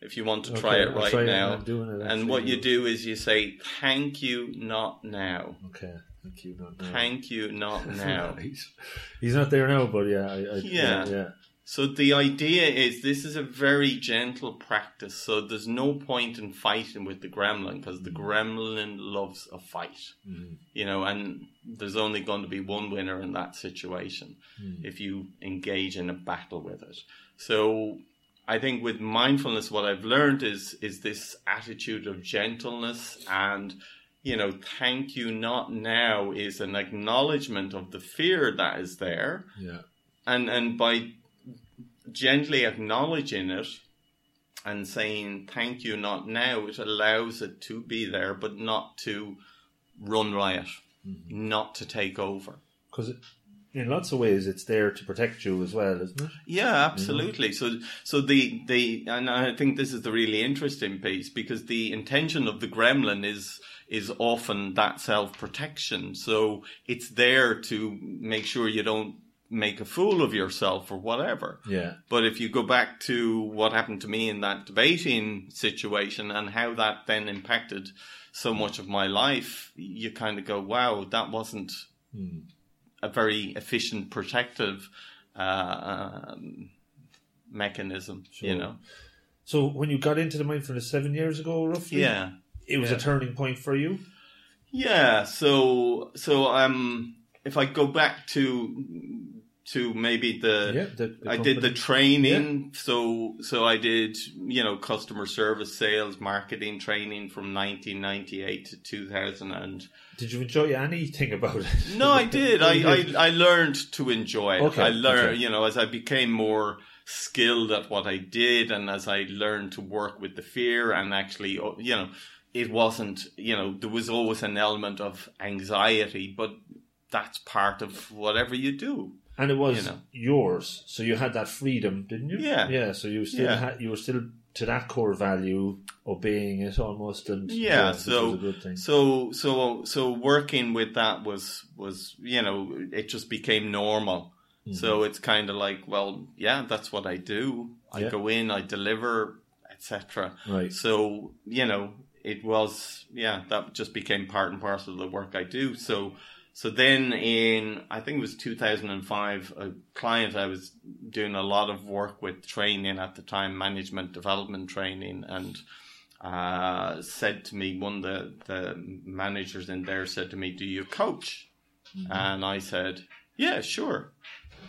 Speaker 3: If you want to try
Speaker 2: Okay,
Speaker 3: it right
Speaker 2: try it,
Speaker 3: now,
Speaker 2: doing it,
Speaker 3: and what you do is you say, "Thank you, not now."
Speaker 2: okay thank you not now.
Speaker 3: Thank you, not now.
Speaker 2: he's, he's not there now but yeah I, I,
Speaker 3: Yeah.
Speaker 2: yeah
Speaker 3: So the idea is this is a very gentle practice. So there's no point in fighting with the gremlin because the mm. gremlin loves a fight. Mm-hmm. You know, and there's only going to be one winner in that situation mm. if you engage in a battle with it. So I think with mindfulness, what I've learned is is this attitude of gentleness and you know, thank you not now is an acknowledgement of the fear that is there
Speaker 2: yeah
Speaker 3: and and by gently acknowledging it and saying thank you not now. It allows it to be there but not to run riot mm-hmm. not to take over.
Speaker 2: Because in lots of ways it's there to protect you as well isn't it?
Speaker 3: Yeah absolutely. So so the the and i think this is the really interesting piece because the intention of the gremlin is is often that self protection so it's there to make sure you don't make a fool of yourself or whatever
Speaker 2: yeah
Speaker 3: But if you go back to what happened to me in that debating situation and how that then impacted so much of my life, you kind of go, wow, that wasn't a very efficient protective uh, um, mechanism, you know?
Speaker 2: so when you got into the mindfulness seven years ago roughly
Speaker 3: Yeah.
Speaker 2: it was
Speaker 3: Yeah.
Speaker 2: a turning point for you
Speaker 3: Yeah, so so um if I go back to to maybe the
Speaker 2: Yeah, the- the
Speaker 3: I did the training. So so I did you know customer service sales marketing training from 1998 to 2000 and
Speaker 2: did you enjoy anything about it?
Speaker 3: No I did. I, I I learned to enjoy it.
Speaker 2: Okay,
Speaker 3: I learned
Speaker 2: okay.
Speaker 3: you know as I became more skilled at what I did and as I learned to work with the fear and actually uh, you know it wasn't you know there was always an element of anxiety but that's part of whatever you do
Speaker 2: and it was
Speaker 3: you know.
Speaker 2: yours so you had that freedom didn't you
Speaker 3: Yeah.
Speaker 2: yeah so you still
Speaker 3: Yeah.
Speaker 2: had you were still to that core value obeying it almost and
Speaker 3: yeah,
Speaker 2: which
Speaker 3: so
Speaker 2: a good thing
Speaker 3: so so so working with that was was you know it just became normal
Speaker 2: Mm-hmm.
Speaker 3: so it's kind of like well yeah that's what i do i
Speaker 2: Yeah.
Speaker 3: go in i deliver etc
Speaker 2: Right.
Speaker 3: so you know it was yeah that just became part and parcel of the work i do so so then in i think it was 2005 a client i was doing a lot of work with training at the time management development training and uh, said to me, one of the, the managers in there said to me, "Do you coach?" And I said, "Yeah, sure,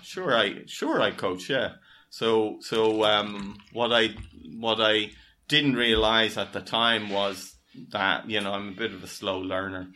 Speaker 3: sure. I sure I coach. Yeah." So so um, what I what I didn't realize at the time was that you know I'm a bit of a slow learner.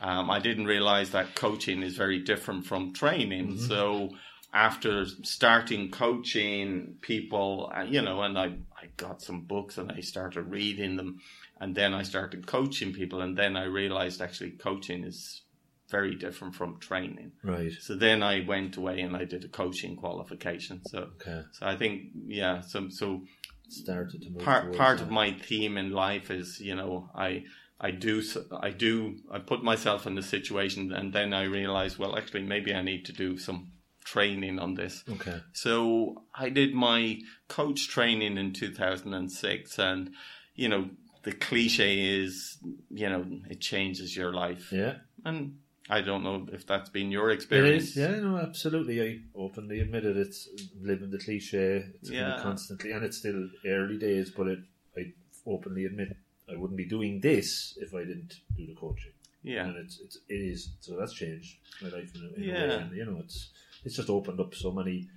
Speaker 3: Um, I didn't realize that coaching is very different from training. So after starting coaching people, uh, you know, and I, I got some books and I started reading them, and then I started coaching people, and then I realized actually coaching is very different from training.
Speaker 2: right
Speaker 3: So then I went away and I did a coaching qualification. So,
Speaker 2: okay
Speaker 3: so I think, yeah, so so
Speaker 2: started to move
Speaker 3: part part
Speaker 2: that.
Speaker 3: of my theme in life is you know I I do I do I put myself in the situation and then I realize well actually maybe I need to do some training on this.
Speaker 2: okay
Speaker 3: So I did my coach training in 2006 and you know the cliche is you know it changes your life
Speaker 2: yeah
Speaker 3: and I don't know if that's been your experience.
Speaker 2: is, yeah, no, absolutely. I openly admit it. It's living the cliche. It's
Speaker 3: Yeah.
Speaker 2: constantly, and it's still early days. But it, I openly admit I wouldn't be doing this if I didn't do the coaching.
Speaker 3: Yeah.
Speaker 2: and it's it's it is so that's changed my life in, a, in a way, and you know it's it's just opened up so many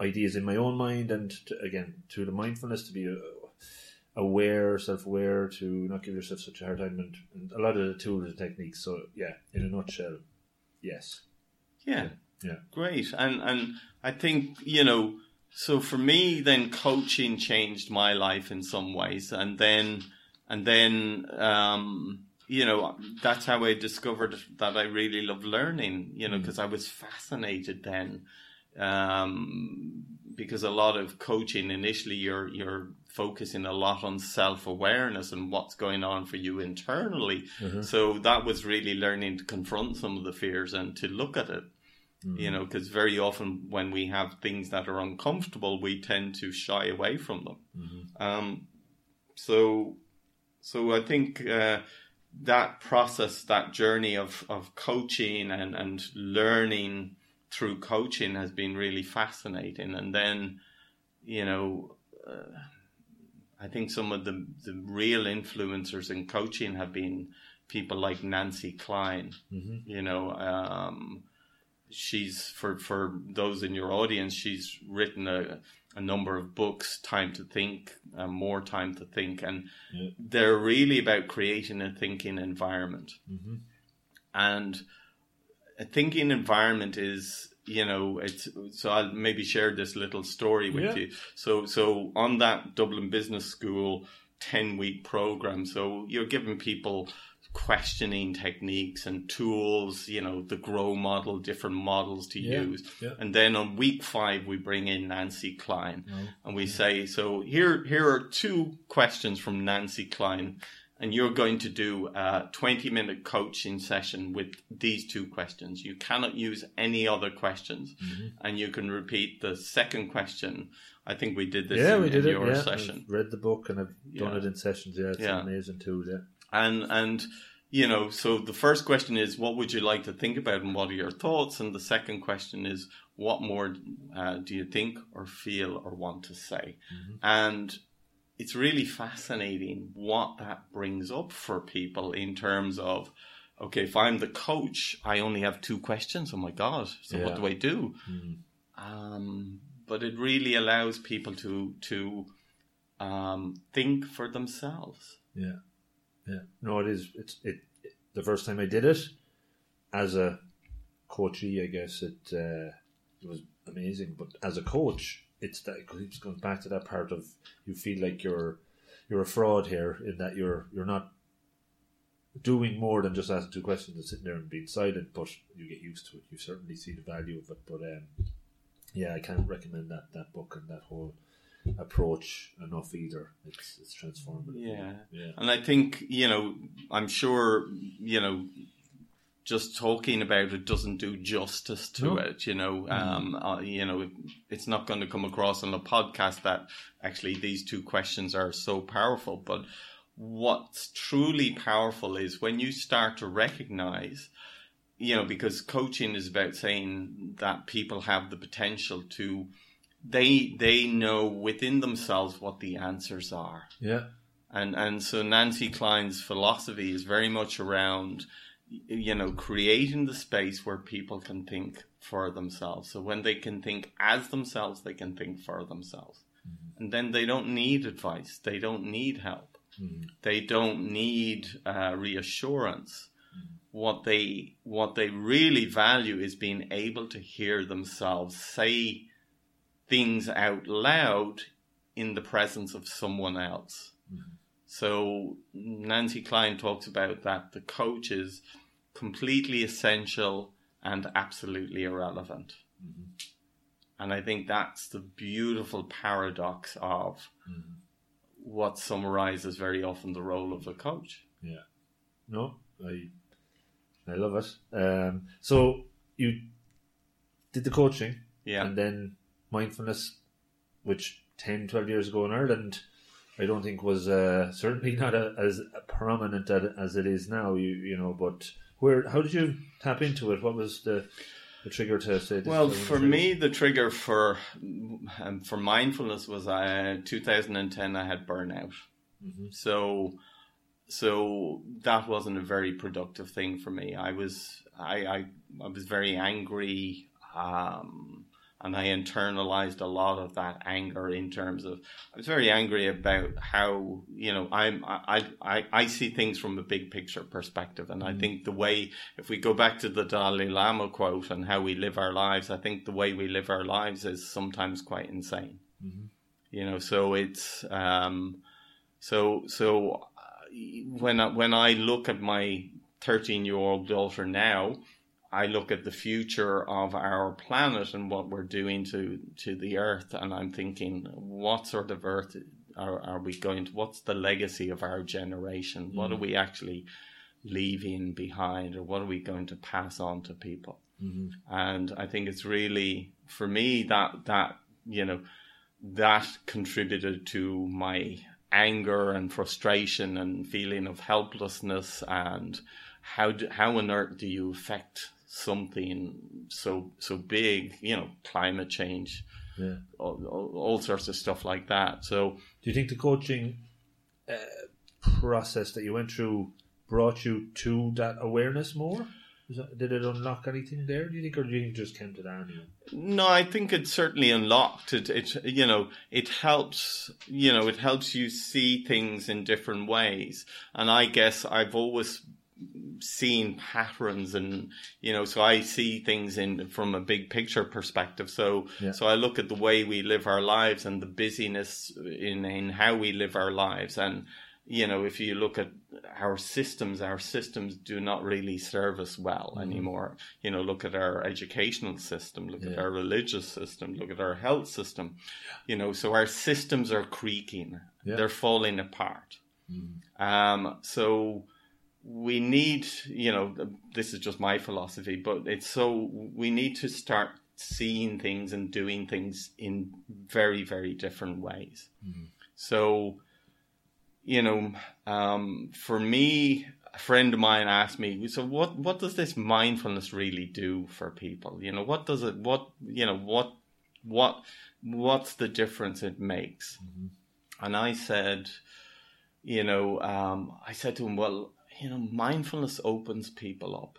Speaker 2: ideas in my own mind, and to, again to the mindfulness to be uh, aware, self aware, to not give yourself such a hard time, and, and a lot of the tools and techniques. So yeah, in a nutshell, yes,
Speaker 3: Yeah.
Speaker 2: yeah,
Speaker 3: Great. And and I think, you know, so for me then coaching changed my life in some ways and then and then um you know that's how I discovered that I really love learning, you know, because I was fascinated then um because a lot of coaching initially you're you're focusing a lot on self-awareness and what's going on for you internally. So that was really learning to confront some of the fears and to look at it you know because very often when we have things that are uncomfortable we tend to shy away from them. Um, so so i think uh, that process that journey of, of coaching and, and learning through coaching has been really fascinating. And then you know uh, i think some of the, the real influencers in coaching have been people like nancy kline you know um, she's for for those in your audience she's written a, a number of books time to think uh, more time to think and
Speaker 2: Yeah.
Speaker 3: they're really about creating a thinking environment and a thinking environment is you know it's so i'll maybe share this little story with
Speaker 2: Yeah.
Speaker 3: you so so on that dublin business school 10 week program so you're giving people questioning techniques and tools you know the grow model different models to
Speaker 2: Yeah,
Speaker 3: use
Speaker 2: yeah.
Speaker 3: and then on week five we bring in nancy kline and we say so here here are two questions from nancy kline and you're going to do a 20 minute coaching session with these two questions. You cannot use any other questions.
Speaker 2: Mm-hmm.
Speaker 3: And you can repeat the second question. I think we did this
Speaker 2: yeah,
Speaker 3: in,
Speaker 2: we did
Speaker 3: in
Speaker 2: it.
Speaker 3: your
Speaker 2: Yeah,
Speaker 3: session.
Speaker 2: I've read the book and I've done
Speaker 3: Yeah.
Speaker 2: it in sessions. Yeah, it's
Speaker 3: Yeah.
Speaker 2: an amazing tool. Yeah,
Speaker 3: And, and, you know, so the first question is, what would you like to think about and what are your thoughts? And the second question is, what more uh, do you think or feel or want to say? And it's really fascinating what that brings up for people in terms of, okay, if I'm the coach, I only have two questions. Oh my God. So what do I do? Um, but it really allows people to, to, um, think for themselves.
Speaker 2: Yeah, yeah. No, it is. It's it. it- the first time I did it as a coachee, I guess it uh, it was amazing. But as a coach, it's that it going back to that part of you feel like you're you're a fraud here in that you're you're not doing more than just asking two questions and sitting there and being silent. But you get used to it. You certainly see the value of it. But um, yeah, I can't recommend that that book and that whole approach enough either. It's it's transformative.
Speaker 3: Yeah.
Speaker 2: Yeah.
Speaker 3: And I think, you know, I'm sure, you know, just talking about it doesn't do justice to
Speaker 2: No.
Speaker 3: it, you know. Um, uh, you know, it, it's not going to come across on the podcast that actually these two questions are so powerful. But what's truly powerful is when you start to recognize, you know, because coaching is about saying that people have the potential to, they they know within themselves what the answers are.
Speaker 2: Yeah.
Speaker 3: and and so Nancy Kline's philosophy is very much around you know creating the space where people can think for themselves. So when they can think as themselves they can think for themselves. Mm-hmm. And then they don't need advice. They don't need help. Mm-hmm. They don't need uh, reassurance. Mm-hmm. What they what they really value is being able to hear themselves say things out loud in the presence of someone else mm-hmm. so Nancy Kline talks about that the coach is completely essential and absolutely irrelevant. Mm-hmm. And I think that's the beautiful paradox of mm-hmm. what summarizes very often the role of a coach.
Speaker 2: Yeah. No, I I love it. Um, so you did the coaching
Speaker 3: Yeah.
Speaker 2: and then mindfulness, which 10, 12 years ago in Ireland, I don't think was uh, certainly not a, as prominent as it is now. You you know, but where? How did you tap into it? What was the the trigger to say? This
Speaker 3: Well, for me, the trigger for um, for mindfulness was uh, 2010. I had burnout, so so that wasn't a very productive thing for me. I was I I, I was very angry. Um, and I internalized a lot of that anger in terms of I was very angry about how you know I'm I I, I see things from a big picture perspective, and I
Speaker 2: Mm.
Speaker 3: think the way if we go back to the Dalai Lama quote and how we live our lives, I think the way we live our lives is sometimes quite insane.
Speaker 2: Mhm.
Speaker 3: You know, so it's um, so so uh, when I, when I look at my thirteen year old daughter now. I look at the future of our planet and what we're doing to, to the earth, and I'm thinking, what sort of earth are, are we going to? What's the legacy of our generation? What are we actually leaving behind, or what are we going to pass on to people?
Speaker 2: Mhm.
Speaker 3: And I think it's really, for me, that that you know, that contributed to my anger and frustration and feeling of helplessness and how do, how on earth do you affect something so so big you know climate change
Speaker 2: Yeah.
Speaker 3: all, all, all sorts of stuff like that so
Speaker 2: Do you think the coaching uh, process that you went through brought you to that awareness more? Is that, did it unlock anything there? Do you think, or do you think it just came to that anyway?
Speaker 3: No, I think it certainly unlocked it. It you know it helps you know it helps you see things in different ways, and I guess I've always seen patterns and you know so I see things in from a big picture perspective. So
Speaker 2: Yeah.
Speaker 3: so I look at the way we live our lives and the busyness in in how we live our lives and you know, if you look at our systems, our systems do not really serve us well anymore. You know, look at our educational system, look at our religious system, look at our health system. You know, so our systems are creaking,
Speaker 2: Yeah.
Speaker 3: they're falling apart. Um, so we need, you know, this is just my philosophy, but it's so we need to start seeing things and doing things in very, very different ways. So, you know, um, for me, a friend of mine asked me, so what, what does this mindfulness really do for people? You know, what does it, what, you know, what, what, what's the difference it makes? And I said, you know, um, I said to him, well, you know, mindfulness opens people up.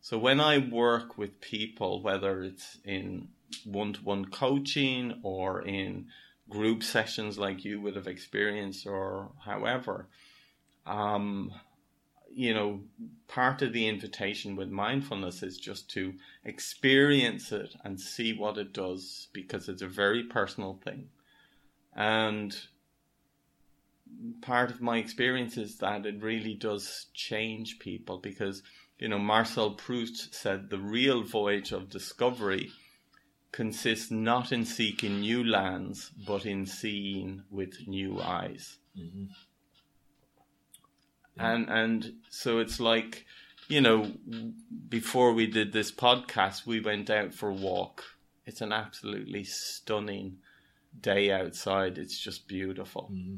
Speaker 3: So when I work with people, whether it's in one-to-one coaching or in group sessions like you would have experienced or however, um, you know, part of the invitation with mindfulness is just to experience it and see what it does because it's a very personal thing. And part of my experience is that it really does change people because, you know, Marcel Proust said the real voyage of discovery consists not in seeking new lands, but in seeing with new eyes. Mm-hmm. And and so it's like, you know, before we did this podcast, we went out for a walk. It's an absolutely stunning day outside. It's just beautiful. Mm-hmm.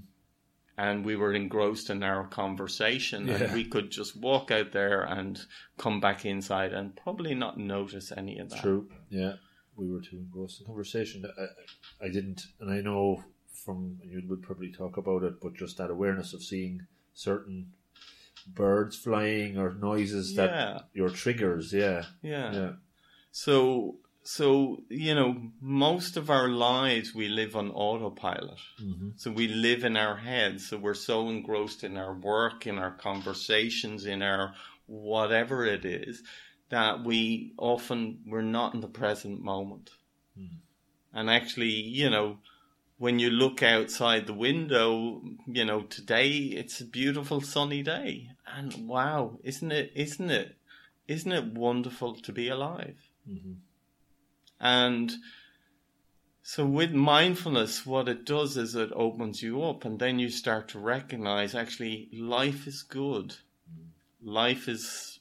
Speaker 3: And we were engrossed in our conversation,
Speaker 2: Yeah.
Speaker 3: and we could just walk out there and come back inside and probably not notice any of that.
Speaker 2: True. Yeah, we were too engrossed in conversation. I, I- didn't, and I know from you would probably talk about it, but just that awareness of seeing certain birds flying or noises
Speaker 3: Yeah.
Speaker 2: that your triggers. Yeah,
Speaker 3: Yeah.
Speaker 2: yeah,
Speaker 3: So, so you know, most of our lives we live on autopilot. Mm-hmm. So we live in our heads. So we're so engrossed in our work, in our conversations, in our whatever it is, that we often we're not in the present moment. Mm-hmm. And actually, you know, when you look outside the window, you know, today it's a beautiful sunny day, and wow, isn't it? Isn't it? Isn't it wonderful to be alive? Mm-hmm. And so with mindfulness, what it does is it opens you up, and then you start to recognize actually life is good. Life is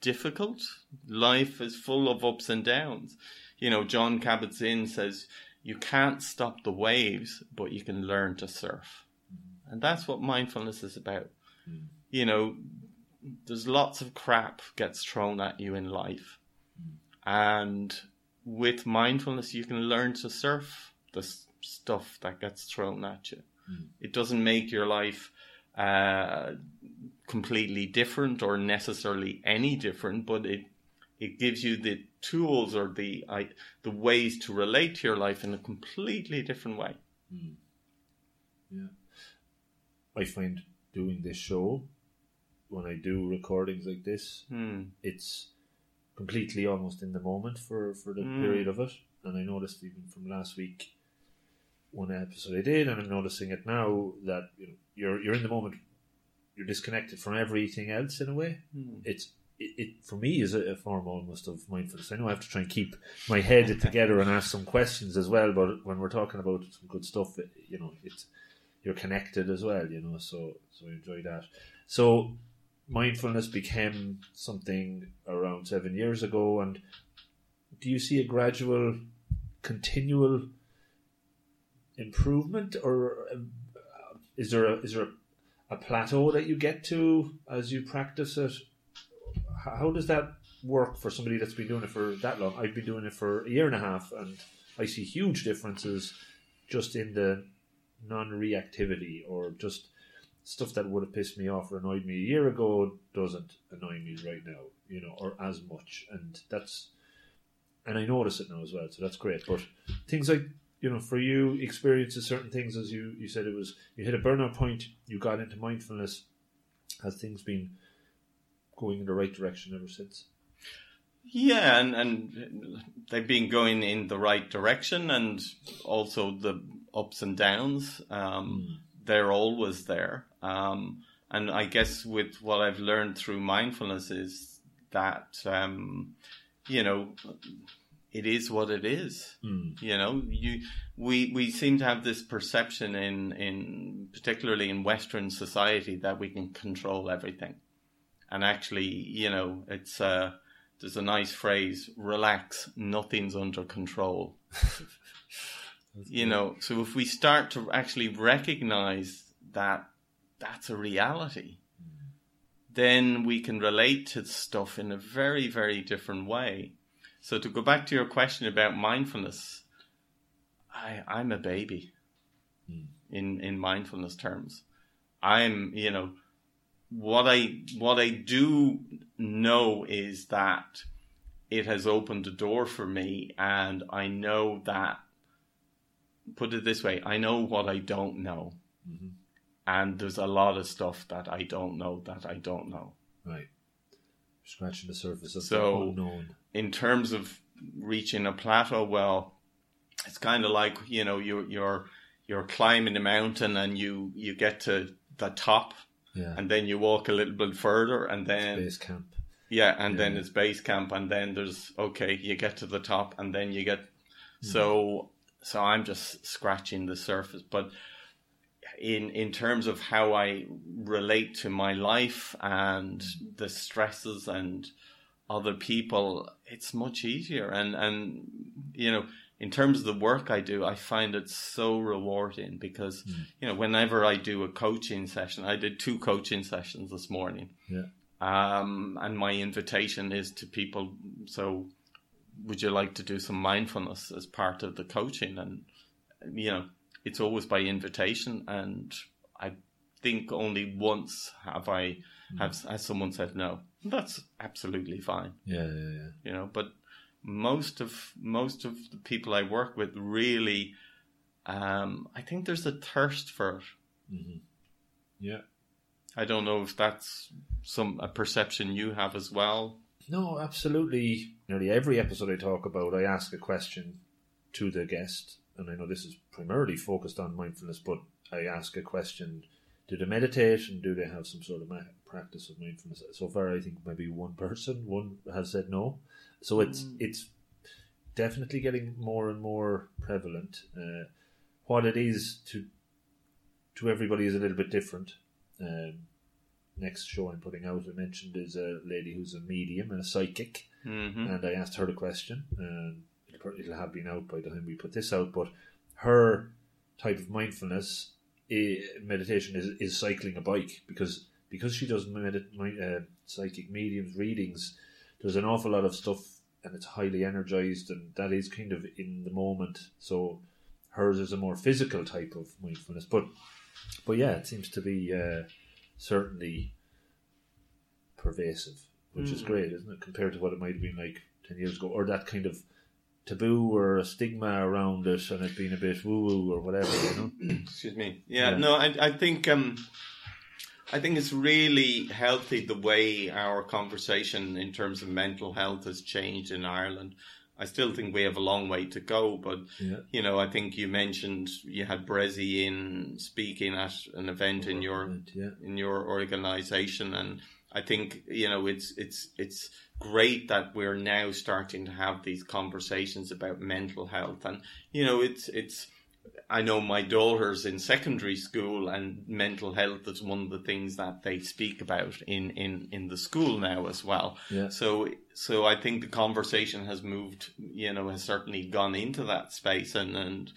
Speaker 3: difficult. Life is full of ups and downs. You know, John Kabat-Zinn says you can't stop the waves, but you can learn to surf. And that's what mindfulness is about. You know, there's lots of crap gets thrown at you in life. And with mindfulness, you can learn to surf the s- stuff that gets thrown at you. It doesn't make your life uh, completely different or necessarily any different, but it it gives you the tools or the I, the ways to relate to your life in a completely different way.
Speaker 2: Yeah. I find doing this show when I do recordings like this,
Speaker 3: Hmm.
Speaker 2: it's completely almost in the moment for, for the
Speaker 3: Mm.
Speaker 2: period of it. And I noticed even from last week, one episode I did, and I'm noticing it now that you know you're you're in the moment. You're disconnected from everything else in a way.
Speaker 3: Hmm.
Speaker 2: It's it, it for me is a, a form almost of mindfulness. I know I have to try and keep my head together and ask some questions as well. But when we're talking about some good stuff, you know, it's you're connected as well. You know, so so I enjoy that. So mindfulness became something around seven years ago, and do you see a gradual, continual improvement, or um, is there a, is there a, a plateau that you get to as you practice it? How does that work for somebody that's been doing it for that long? I've been doing it for a year and a half, and I see huge differences just in the non-reactivity or just stuff that would have pissed me off or annoyed me a year ago doesn't annoy me right now, you know, or as much. And that's, and I notice it now as well, so that's great. But things like, you know, for you, experiences certain things, as you, you said, it was, you hit a burnout point, you got into mindfulness. Has things been going in the right direction ever since?
Speaker 3: Yeah, and, and they've been going in the right direction, and also the ups and downs. Um, They're always there. Um, and I guess with what I've learned through mindfulness is that, um, you know, it is what it is.
Speaker 2: Mm.
Speaker 3: You know, you we we seem to have this perception in in particularly in Western society that we can control everything, and actually, you know, it's uh, there's a nice phrase: "Relax, nothing's under control." you know, so if we start to actually recognize that that's a reality, then we can relate to stuff in a very very different way. So to go back to your question about mindfulness, I I'm a baby hmm. in in mindfulness terms. I'm you know what I what I do know is that it has opened a door for me, and I know that. Put it this way: I know what I don't know, and there's a lot of stuff that I don't know that I don't know.
Speaker 2: Right. Scratching the surface of
Speaker 3: So-
Speaker 2: the unknown.
Speaker 3: in terms of reaching a plateau, well, it's kind of like you know you're you're you're climbing a mountain and you you get to the top
Speaker 2: Yeah.
Speaker 3: and then you walk a little bit further and then
Speaker 2: Base camp.
Speaker 3: yeah and then it's base camp and then there's okay you get to the top and then you get
Speaker 2: Hmm.
Speaker 3: so so I'm just scratching the surface but in in terms of how I relate to my life and the stresses and other people, it's much easier. And and you know, in terms of the work I do, I find it so rewarding because you know, whenever I do a coaching session, I did two coaching sessions this morning.
Speaker 2: Yeah.
Speaker 3: Um, and my invitation is to people. So, would you like to do some mindfulness as part of the coaching? And you know, it's always by invitation. And I think only once have I have has someone said no. That's absolutely fine,
Speaker 2: Yeah, yeah, yeah.
Speaker 3: you know. But most of most of the people I work with really, um, I think there's a thirst for it.
Speaker 2: Yeah.
Speaker 3: I don't know if that's some a perception you have as well.
Speaker 2: No, absolutely. Nearly every episode I talk about, I ask a question to the guest, and I know this is primarily focused on mindfulness, but I ask a question: Do they meditate, and do they have some sort of ma- practice of mindfulness? So far, I think maybe one person, one has said no. So it's it's definitely getting more and more prevalent. Uh, what it is to to everybody is a little bit different. Um, next show I'm putting out, I mentioned, is a lady who's a medium and a psychic,
Speaker 3: hmm
Speaker 2: and I asked her the question, and it'll, have been out by the time we put this out. But her type of mindfulness meditation is is cycling a bike because because she does uh, psychic mediums readings. There's an awful lot of stuff, and it's highly energized, and that is kind of in the moment. So hers is a more physical type of mindfulness, but but yeah, it seems to be uh, certainly pervasive, which is
Speaker 3: Mm.
Speaker 2: great, isn't it? Compared to what it might have been like ten years ago, or that kind of taboo or a stigma around it, and it being a bit woo woo or whatever. You know.
Speaker 3: Excuse me. Yeah,
Speaker 2: Yeah.
Speaker 3: no, I, I think um, I think it's really healthy the way our conversation in terms of mental health has changed in Ireland. I still think we have a long way to go, but
Speaker 2: Yeah.
Speaker 3: you know, I think you mentioned you had Bressie in speaking at an event in your
Speaker 2: yeah.
Speaker 3: in your organization and I think you know it's it's it's great that we're now starting to have these conversations about mental health and you know it's it's I know my daughter's in secondary school and mental health is one of the things that they speak about in in in the school now as well
Speaker 2: Yeah.
Speaker 3: so so I think the conversation has moved you know has certainly gone into that space and and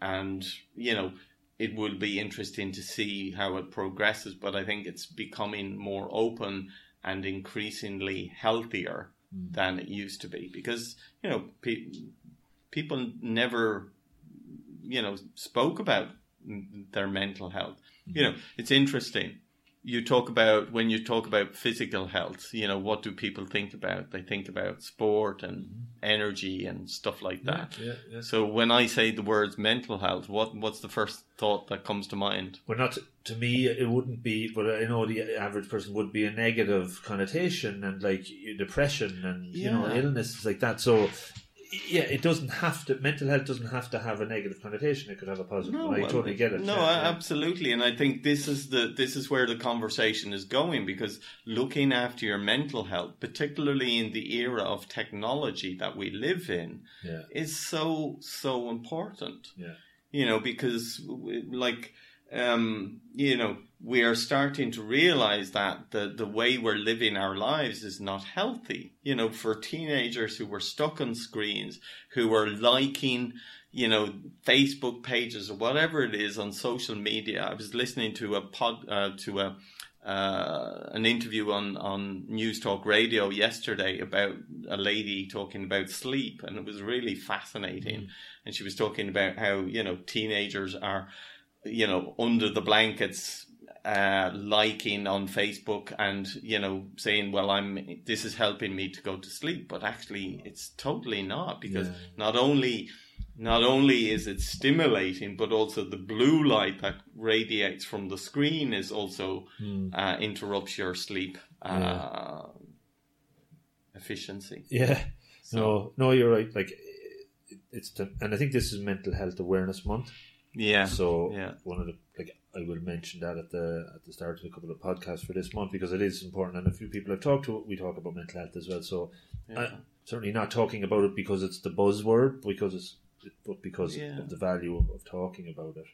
Speaker 3: and you know it will be interesting to see how it progresses but i think it's becoming more open and increasingly healthier mm. than it used to be. Because you know pe- people never you know spoke about their mental health. You mm-hmm. know it's interesting you talk about when you talk about physical health you know what do people think about they think about sport and mm-hmm. energy and stuff like that
Speaker 2: Yeah, yeah.
Speaker 3: so when I say the words mental health, what what's the first thought that comes to mind?
Speaker 2: Well, not to me, it wouldn't be, but I know the average person would be a negative connotation and like depression and you know illnesses like that. So yeah, it doesn't have to. Mental health doesn't have to have a negative connotation. It could have a positive. one. I totally get it.
Speaker 3: No,
Speaker 2: yeah,
Speaker 3: absolutely, and I think this is the this is where the conversation is going because looking after your mental health, particularly in the era of technology that we live in,
Speaker 2: yeah,
Speaker 3: is so so important.
Speaker 2: yeah,
Speaker 3: you know, because like, um, you know, we are starting to realize that the, the way we're living our lives is not healthy. You know, for teenagers who were stuck on screens, who were liking, you know, Facebook pages or whatever it is on social media. I was listening to a pod, uh, to a, uh, an interview on, on Newstalk Radio yesterday about a lady talking about sleep, and it was really fascinating. And she was talking about how you know teenagers are, you know, under the blankets, uh, liking on Facebook and you know saying, "Well, I'm this is helping me to go to sleep," but actually, it's totally not because
Speaker 2: Yeah.
Speaker 3: not only not only is it stimulating, but also the blue light that radiates from the screen is also uh, interrupts your sleep uh, efficiency.
Speaker 2: yeah. No, no, you're right. Like it's, the, and I think this is Mental Health Awareness Month.
Speaker 3: Yeah.
Speaker 2: So
Speaker 3: yeah.
Speaker 2: one of the like I will mention that at the at the start of a couple of podcasts for this month because it is important and a few people I've talked to we talk about mental health as well. So I, certainly not talking about it because it's the buzzword because it's but because
Speaker 3: Yeah.
Speaker 2: of the value of, of talking about it.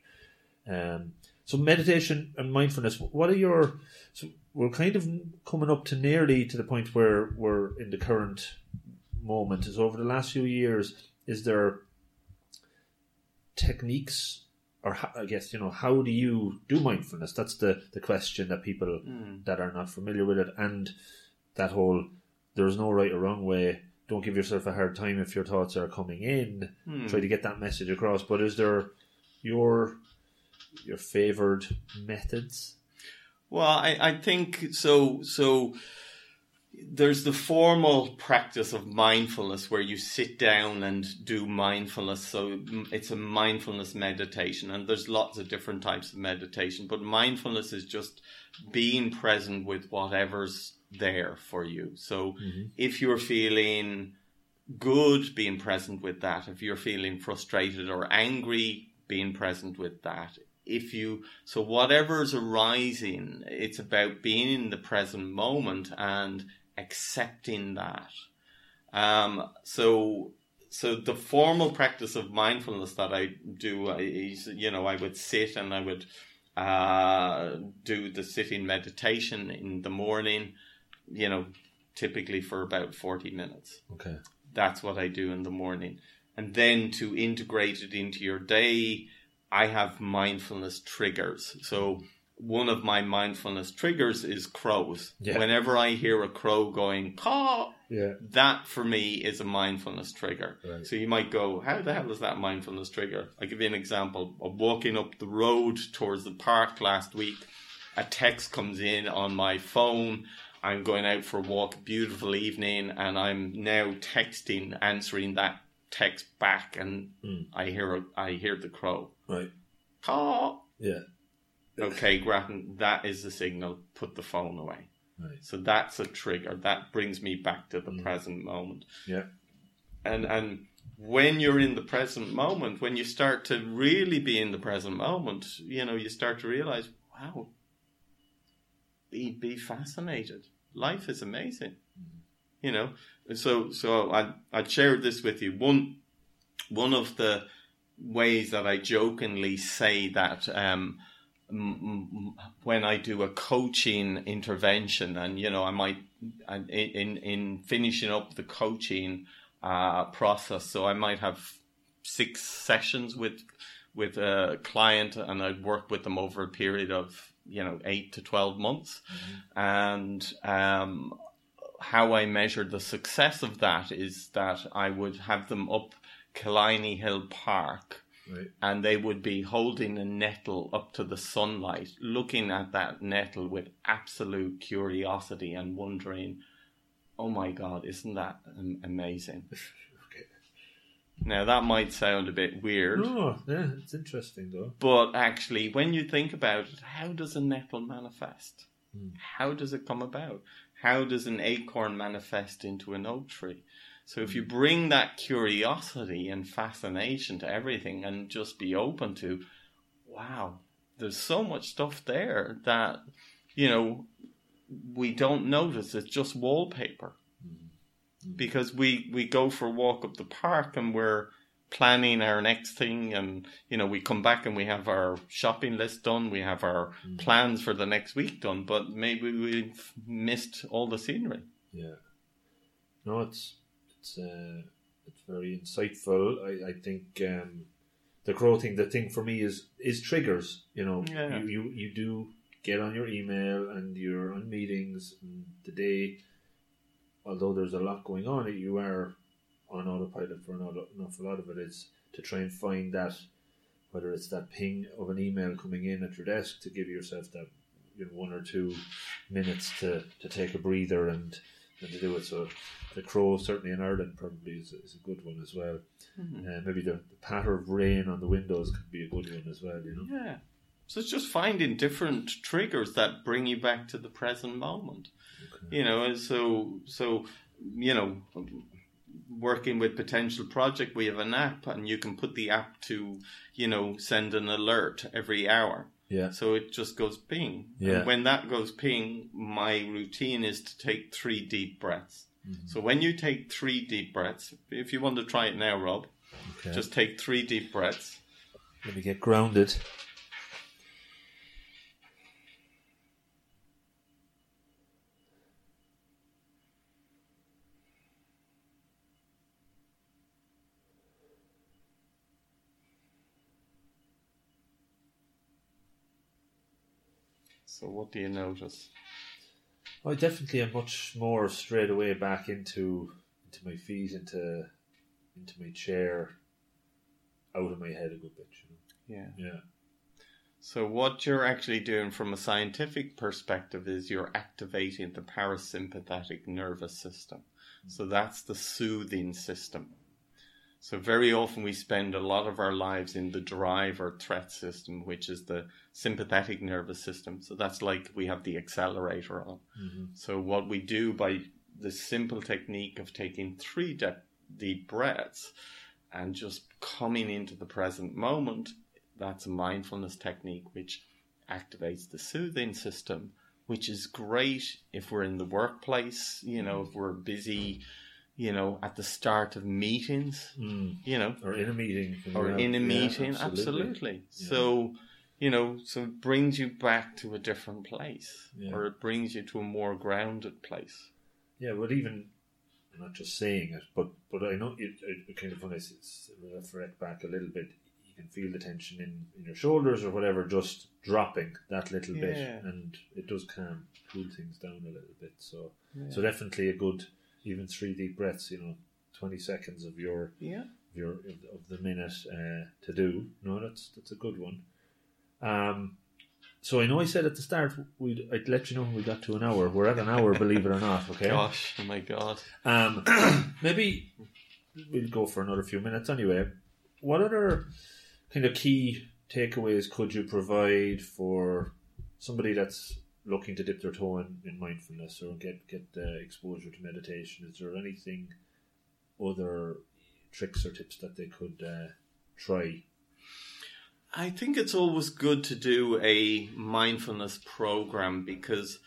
Speaker 2: Um, so meditation and mindfulness. What are your? So we're kind of coming up to nearly to the point where we're in the current moment. Is over the last few years, is there techniques, or ho- I guess you know, how do you do mindfulness? That's the the question that people hmm. that are not familiar with it, and that whole there's no right or wrong way. Don't give yourself a hard time if your thoughts are coming in. Hmm. Try to get that message across. But is there your your favored methods?
Speaker 3: Well, I, I think so. So there's the formal practice of mindfulness where you sit down and do mindfulness. So it's a mindfulness meditation, and there's lots of different types of meditation. But mindfulness is just being present with whatever's there for you. So mm-hmm. if you're feeling good, being present with that. If you're feeling frustrated or angry, being present with that. If you, so whatever's arising, it's about being in the present moment and accepting that. Um, so, so the formal practice of mindfulness that I do is, you know, I would sit and I would uh, do the sitting meditation in the morning, you know, typically for about 40 minutes
Speaker 2: Okay.
Speaker 3: that's what I do in the morning. And then to integrate it into your day, I have mindfulness triggers. So one of my mindfulness triggers is crows.
Speaker 2: Yeah.
Speaker 3: Whenever I hear a crow going caw,
Speaker 2: Yeah.
Speaker 3: that for me is a mindfulness trigger.
Speaker 2: Right.
Speaker 3: So you might go, how the hell is that mindfulness trigger? I'll give you an example. of walking up the road towards the park last week a text comes in on my phone. I'm going out for a walk, beautiful evening, and I'm now texting, answering that text back, and hmm. I hear I hear the crow.
Speaker 2: Right.
Speaker 3: Caw.
Speaker 2: Yeah.
Speaker 3: Okay, Grattan, that is the signal. Put the phone away.
Speaker 2: Right.
Speaker 3: So that's a trigger. That brings me back to the present moment.
Speaker 2: Yeah.
Speaker 3: And and when you're in the present moment, when you start to really be in the present moment, you know, you start to realize, wow, be be fascinated. Life is amazing. You know, so so I I shared this with you. One one of the ways that I jokingly say that um, when I do a coaching intervention, and you know, I might in in, in finishing up the coaching uh, process, so I might have six sessions with with a client, and I'd work with them over a period of you know eight to twelve months, and um, how I measured the success of that is that I would have them up Killiney Hill Park
Speaker 2: Right.
Speaker 3: and they would be holding a nettle up to the sunlight, looking at that nettle with absolute curiosity and wondering, oh my God, isn't that amazing?
Speaker 2: Okay.
Speaker 3: Now, that might sound a bit weird,
Speaker 2: Oh, yeah, it's interesting though.
Speaker 3: but actually, when you think about it, how does a nettle manifest? Hmm. How does it come about? How does an acorn manifest into an oak tree? So if you mm. bring that curiosity and fascination to everything and just be open to, wow, there's so much stuff there that, you know, we don't notice. It's just wallpaper. Mm. Because we, we go for a walk up the park and we're planning our next thing and you know we come back and we have our shopping list done we have our mm. plans for the next week done but maybe we've missed all the scenery
Speaker 2: Yeah. No, it's it's uh, it's very insightful. I, I think um, the crow thing, the thing for me is is triggers. You know,
Speaker 3: Yeah.
Speaker 2: you, you you do get on your email and you're on meetings and the day. Although there's a lot going on, you are on autopilot for an auto- an awful lot of it is to try and find that whether it's that ping of an email coming in at your desk to give yourself that you know, one or two minutes to, to take a breather and, and to do it. So the crow, certainly in Ireland, probably is, is a good one as well. Uh, maybe the, the patter of rain on the windows could be a good one as well. You know.
Speaker 3: yeah so it's just finding different triggers that bring you back to the present moment you know and so so you know working with potential project we have an app and you can put the app to you know send an alert every hour
Speaker 2: Yeah.
Speaker 3: So it just goes ping.
Speaker 2: Yeah.
Speaker 3: And when that goes ping, my routine is to take three deep breaths. Mm-hmm. So when you take three deep breaths, if you want to try it now, Rob,
Speaker 2: Okay.
Speaker 3: just take three deep breaths.
Speaker 2: Let me get grounded.
Speaker 3: So what do you notice?
Speaker 2: I definitely am much more straight away back into into my feet, into into my chair, out of my head a good bit. You
Speaker 3: Yeah.
Speaker 2: know? Yeah.
Speaker 3: So what you're actually doing from a scientific perspective is you're activating the parasympathetic nervous system. Mm. So that's the soothing system. So very often we spend a lot of our lives in the drive or threat system, which is the sympathetic nervous system. So that's like we have the accelerator on. Mm-hmm. So what we do by the simple technique of taking three de- deep breaths and just coming into the present moment, that's a mindfulness technique which activates the soothing system, which is great if we're in the workplace, you know, if we're busy, you know, at the start of meetings, hmm. you know,
Speaker 2: Or in a meeting.
Speaker 3: or in a
Speaker 2: yeah,
Speaker 3: meeting. absolutely. So, you know, so it brings you back to a different place,
Speaker 2: Yeah.
Speaker 3: or it brings you to a more grounded place.
Speaker 2: Yeah, but even I'm not just saying it, but but I know it, it kind of when I reflect back a little bit, you can feel the tension in, in your shoulders or whatever just dropping that little bit, and it does calm, cool things down a little bit. So so definitely a good even three deep breaths. You know, twenty seconds of your
Speaker 3: Yeah.
Speaker 2: of your of the minute uh, to do. No, that's that's a good one. Um, So I know I said at the start we'd I'd let you know when we got to an hour. We're at an hour, believe it or not. Okay.
Speaker 3: Gosh, oh my god.
Speaker 2: Um, maybe we'll go for another few minutes anyway. What other kind of key takeaways could you provide for somebody that's looking to dip their toe in, in mindfulness or get get exposure to meditation? Is there anything other tricks or tips that they could uh, try?
Speaker 3: I think it's always good to do a mindfulness program because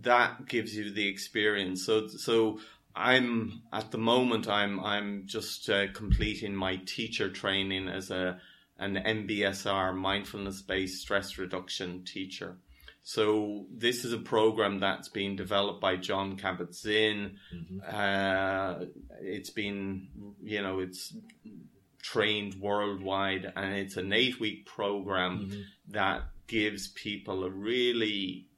Speaker 3: that gives you the experience. So, so I'm at the moment I'm I'm just uh, completing my teacher training as a an MBSR mindfulness based stress reduction teacher. So this is a program that's been developed by Jon Kabat-Zinn. Mm-hmm. Uh, it's been, you know, it's trained worldwide, and it's an eight-week program mm-hmm. that gives people a really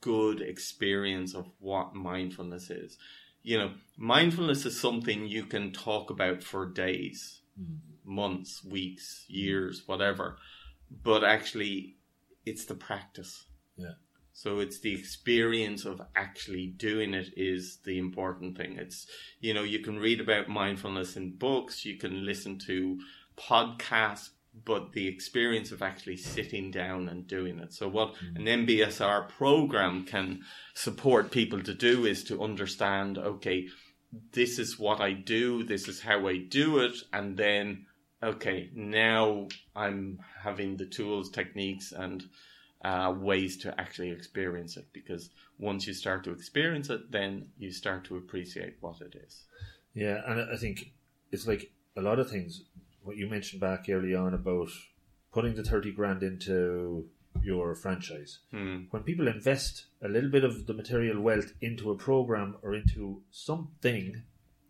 Speaker 3: good experience of what mindfulness is. You know, mindfulness is something you can talk about for days, mm-hmm. months, weeks, years, whatever. But actually, it's the practice
Speaker 2: yeah.
Speaker 3: So it's the experience of actually doing it is the important thing. It's, you know, you can read about mindfulness in books, you can listen to podcasts, but the experience of actually sitting down and doing it. So what mm. an MBSR program can support people to do is to understand, okay, this is what I do, this is how I do it, and then, okay, now I'm having the tools, techniques, and uh, ways to actually experience it because once you start to experience it, then you start to appreciate what it is.
Speaker 2: Yeah, and I think it's like a lot of things. What you mentioned back early on about putting the 30 grand into your franchise.
Speaker 3: Hmm.
Speaker 2: When people invest a little bit of the material wealth into a program or into something,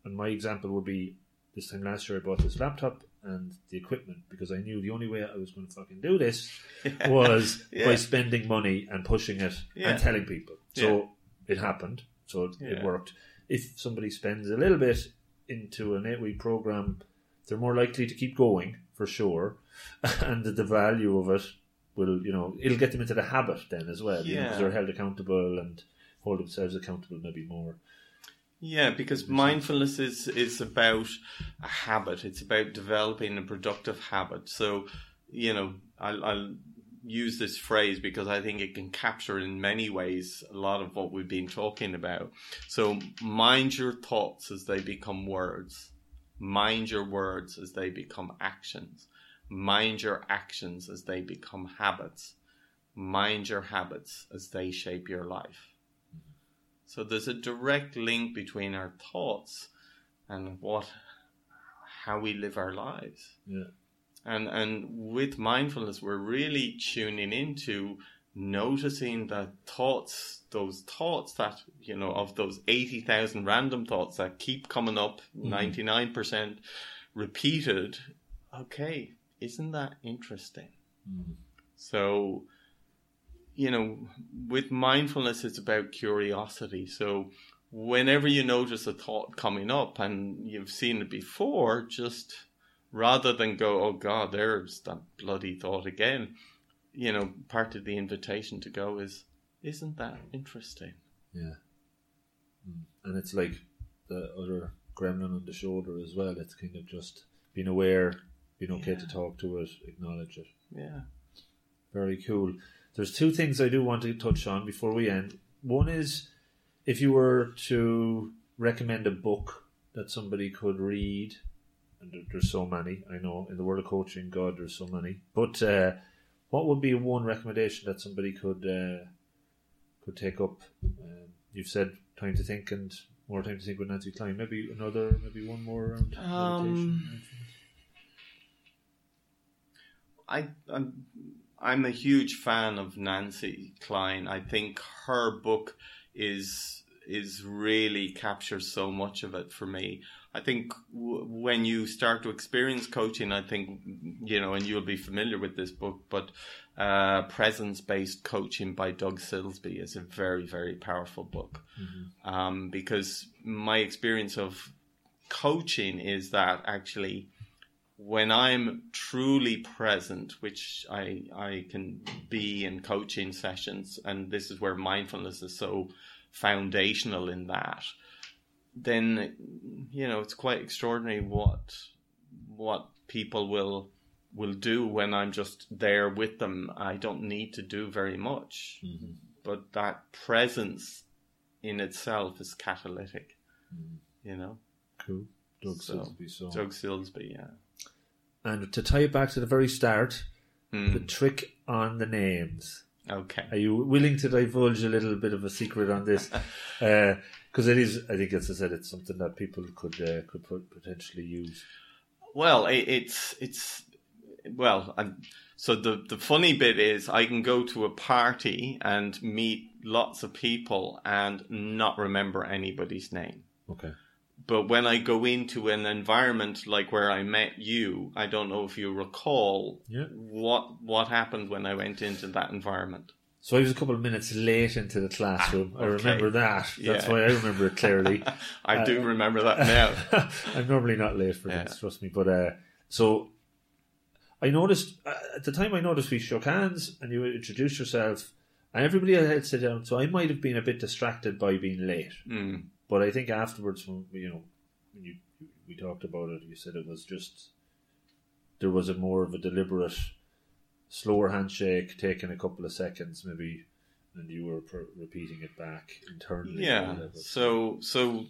Speaker 2: and my example would be this time last year I bought this laptop and the equipment because I knew the only way I was going to fucking do this was yeah. by spending money and pushing it yeah. and telling people. So it happened. So it worked. If somebody spends a little bit into an eight week program, they're more likely to keep going for sure, and the value of it will, you know, it'll get them into the habit then as well. Yeah, because they're held accountable and hold themselves accountable maybe more.
Speaker 3: Yeah, because mindfulness is is about a habit. It's about developing a productive habit. So, you know, I'll, I'll use this phrase because I think it can capture in many ways a lot of what we've been talking about. So, mind your thoughts as they become words. Mind your words as they become actions. Mind your actions as they become habits. Mind your habits as they shape your life. So there's a direct link between our thoughts and what how we live our lives.
Speaker 2: Yeah.
Speaker 3: And and with mindfulness we're really tuning into noticing the thoughts those thoughts that you know of those 80,000 random thoughts that keep coming up mm-hmm. 99% repeated okay isn't that interesting
Speaker 2: mm-hmm.
Speaker 3: so you know, with mindfulness, it's about curiosity. So whenever you notice a thought coming up and you've seen it before, just rather than go, oh God, there's that bloody thought again, you know, part of the invitation to go is, isn't that interesting?
Speaker 2: Yeah. Mm. And it's like the other gremlin on the shoulder as well. It's kind of just being aware, being okay yeah. to talk to it, acknowledge it.
Speaker 3: Yeah.
Speaker 2: Very cool. There's two things I do want to touch on before we end. One is if you were to recommend a book that somebody could read, and there's so many, I know, in the world of coaching, God, there's so many. But uh, what would be one recommendation that somebody could uh, could take up? Um, you've said time to think and more time to think with Nancy Kline. Maybe another, maybe one more around
Speaker 3: um, I, I'm I'm a huge fan of Nancy Kline. I think her book is is really captures so much of it for me. I think w- when you start to experience coaching, I think you know, and you'll be familiar with this book, but uh, presence based coaching by Doug Silsbee is a very very powerful book
Speaker 2: mm-hmm.
Speaker 3: um, because my experience of coaching is that actually when I'm truly present, which I I can be in coaching sessions, and this is where mindfulness is so foundational in that, then you know it's quite extraordinary what what people will will do when I'm just there with them. I don't need to do very much,
Speaker 2: Mm-hmm.
Speaker 3: but that presence in itself is catalytic. You know,
Speaker 2: Cool. Doug
Speaker 3: So,
Speaker 2: Silsbee. So.
Speaker 3: Doug Silsbee, yeah.
Speaker 2: And to tie it back to the very start,
Speaker 3: Mm.
Speaker 2: the trick on the names.
Speaker 3: Okay.
Speaker 2: Are you willing to divulge a little bit of a secret on this? Because it is, I think, as I said, it's something that people could uh, could potentially use.
Speaker 3: Well, it, it's it's well. I'm, so the the funny bit is, I can go to a party and meet lots of people and not remember anybody's name.
Speaker 2: Okay.
Speaker 3: But when I go into an environment like where I met you, I don't know if you recall
Speaker 2: Yeah.
Speaker 3: what what happened when I went into that environment.
Speaker 2: So I was a couple of minutes late into the classroom. I
Speaker 3: Ah, okay.
Speaker 2: remember that. That's
Speaker 3: Yeah.
Speaker 2: why I remember it clearly.
Speaker 3: I do
Speaker 2: Uh,
Speaker 3: remember that now.
Speaker 2: I'm normally not late for
Speaker 3: Yeah.
Speaker 2: things, trust me. But uh, so I noticed uh, at the time I noticed we shook hands and you introduced yourself, and everybody had sit down. So I might have been a bit distracted by being late.
Speaker 3: Mm.
Speaker 2: But I think afterwards, when you know, when you we talked about it, you said it was just there was a more of a deliberate, slower handshake, taking a couple of seconds, maybe, and you were per- repeating it back internally.
Speaker 3: Yeah. So so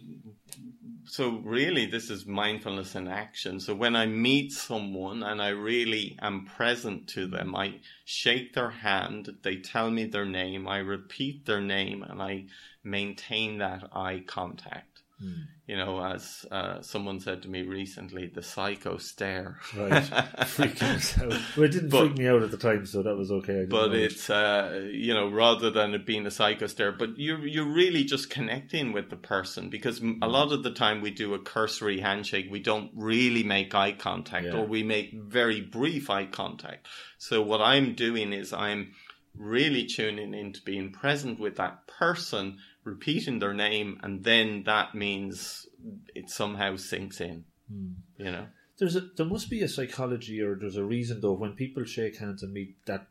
Speaker 3: so really this is mindfulness in action. So when I meet someone and I really am present to them, I shake their hand, they tell me their name, I repeat their name and I maintain that eye contact.
Speaker 2: Hmm.
Speaker 3: You know, as uh, someone said to me recently, the psycho stare.
Speaker 2: Right, freaking out. Well, it didn't
Speaker 3: But-
Speaker 2: freak me out at the time, so that was okay.
Speaker 3: But it's uh, you know rather than it being a psycho stare but you're you're really just connecting with the person because a lot of the time we do a cursory handshake we don't really make eye contact
Speaker 2: Yeah.
Speaker 3: or we make very brief eye contact so what i'm doing is i'm really tuning into being present with that person repeating their name and then that means it somehow sinks in
Speaker 2: Hmm.
Speaker 3: you know
Speaker 2: There's a there must be a psychology or there's a reason though when people shake hands and meet that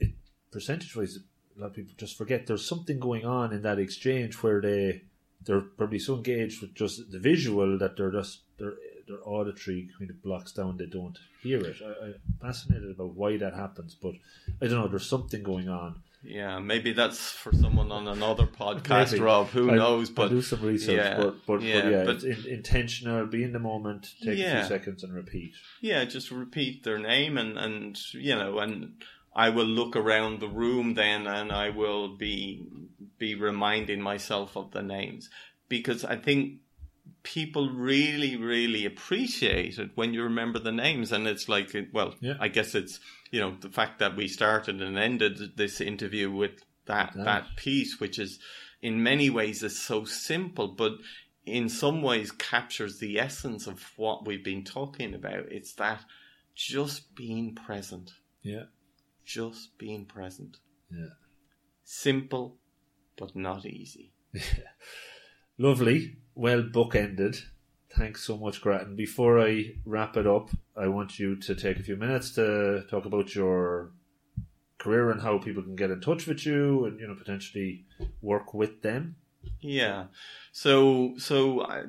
Speaker 2: it, percentage wise a lot of people just forget there's something going on in that exchange where they they're probably so engaged with just the visual that they're just their their auditory kind of blocks down they don't hear it. I, I'm fascinated about why that happens, but I don't know. There's something going on.
Speaker 3: Yeah, maybe that's for someone on another podcast,
Speaker 2: Maybe.
Speaker 3: Rob. Who
Speaker 2: I'll-
Speaker 3: knows?
Speaker 2: I'll
Speaker 3: But
Speaker 2: do some research,
Speaker 3: yeah,
Speaker 2: but, but,
Speaker 3: yeah,
Speaker 2: but yeah,
Speaker 3: but-
Speaker 2: in, intentional. Be in the moment. Take a few seconds and repeat.
Speaker 3: yeah, just repeat their name and and you know, and I will look around the room then, and I will be be reminding myself of the names because I think people really really appreciate it when you remember the names and it's like well
Speaker 2: Yeah.
Speaker 3: i guess it's you know the fact that we started and ended this interview with that
Speaker 2: That.
Speaker 3: that piece which is in many ways is so simple but in some ways captures the essence of what we've been talking about it's that just being present
Speaker 2: Yeah,
Speaker 3: just being present
Speaker 2: yeah.
Speaker 3: simple but not easy
Speaker 2: Lovely. Well bookended. Thanks so much, Grattan. Before I wrap it up, I want you to take a few minutes to talk about your career and how people can get in touch with you and you know potentially work with them.
Speaker 3: Yeah. So, so I,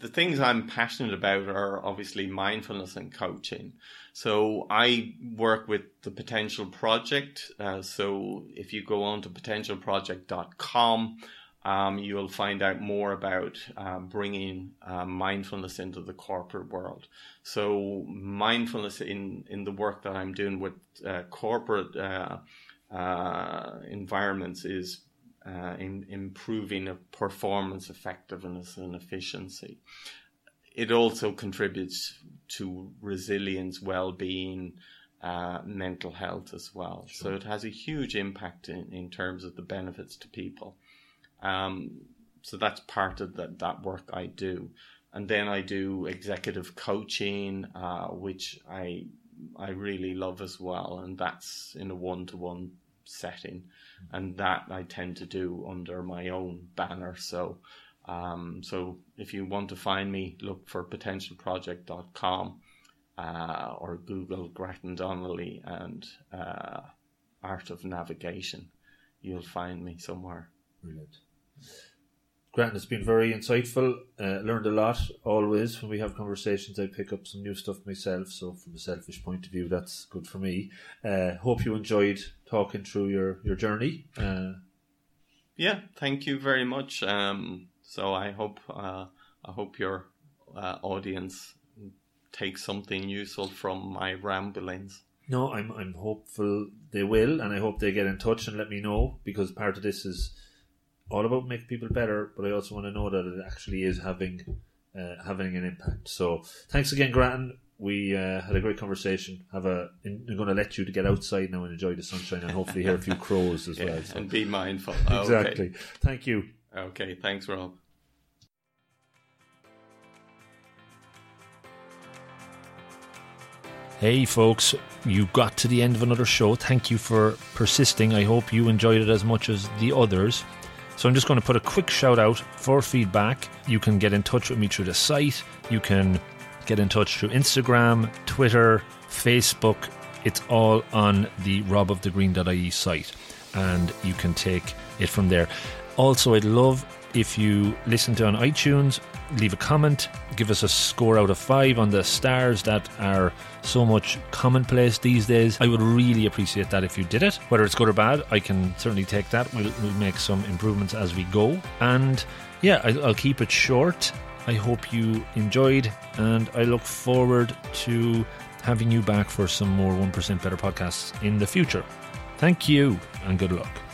Speaker 3: the things I'm passionate about are obviously mindfulness and coaching. So I work with the Potential Project. Uh, so if you go on to potentialproject.com, um, you will find out more about uh, bringing uh, mindfulness into the corporate world. So mindfulness in, in the work that I'm doing with uh, corporate uh, uh, environments is uh, in improving of performance effectiveness and efficiency. It also contributes to resilience, well-being, uh, mental health as well. So it has a huge impact in, in terms of the benefits to people. Um, so that's part of that, that work I do. And then I do executive coaching, uh, which I I really love as well, and that's in a one to one setting, and that I tend to do under my own banner. So, um, so if you want to find me, look for potentialproject.com. uh, or Google Grattan Donnelly and uh, Art of Navigation. You'll find me somewhere.
Speaker 2: Brilliant. Grant, it's been very insightful. Uh, learned a lot always when we have conversations. I pick up some new stuff myself. So, from a selfish point of view, that's good for me. Uh, hope you enjoyed talking through your your journey. Uh,
Speaker 3: yeah, thank you very much. Um, so, I hope uh, I hope your uh, audience takes something useful from my ramblings.
Speaker 2: No, I'm I'm hopeful they will, and I hope they get in touch and let me know because part of this is all about making people better, but I also want to know that it actually is having uh, having an impact. So thanks again, Grattan. We uh, had a great conversation. Have a. I'm going to let you to get outside now and enjoy the sunshine, and hopefully hear a few crows as
Speaker 3: yeah,
Speaker 2: well. So.
Speaker 3: And be mindful.
Speaker 2: exactly.
Speaker 3: Okay.
Speaker 2: Thank you.
Speaker 3: Okay. Thanks, Rob.
Speaker 2: Hey, folks, you got to the end of another show. Thank you for persisting. I hope you enjoyed it as much as the others. So, I'm just going to put a quick shout out for feedback. You can get in touch with me through the site, you can get in touch through Instagram, Twitter, Facebook. It's all on the robofthegreen.ie site, and you can take it from there. Also, I'd love if you listen to on iTunes, leave a comment, give us a score out of five on the stars that are so much commonplace these days. I would really appreciate that if you did it. Whether it's good or bad, I can certainly take that. We'll, we'll make some improvements as we go. And yeah, I, I'll keep it short. I hope you enjoyed, and I look forward to having you back for some more 1% Better podcasts in the future. Thank you, and good luck.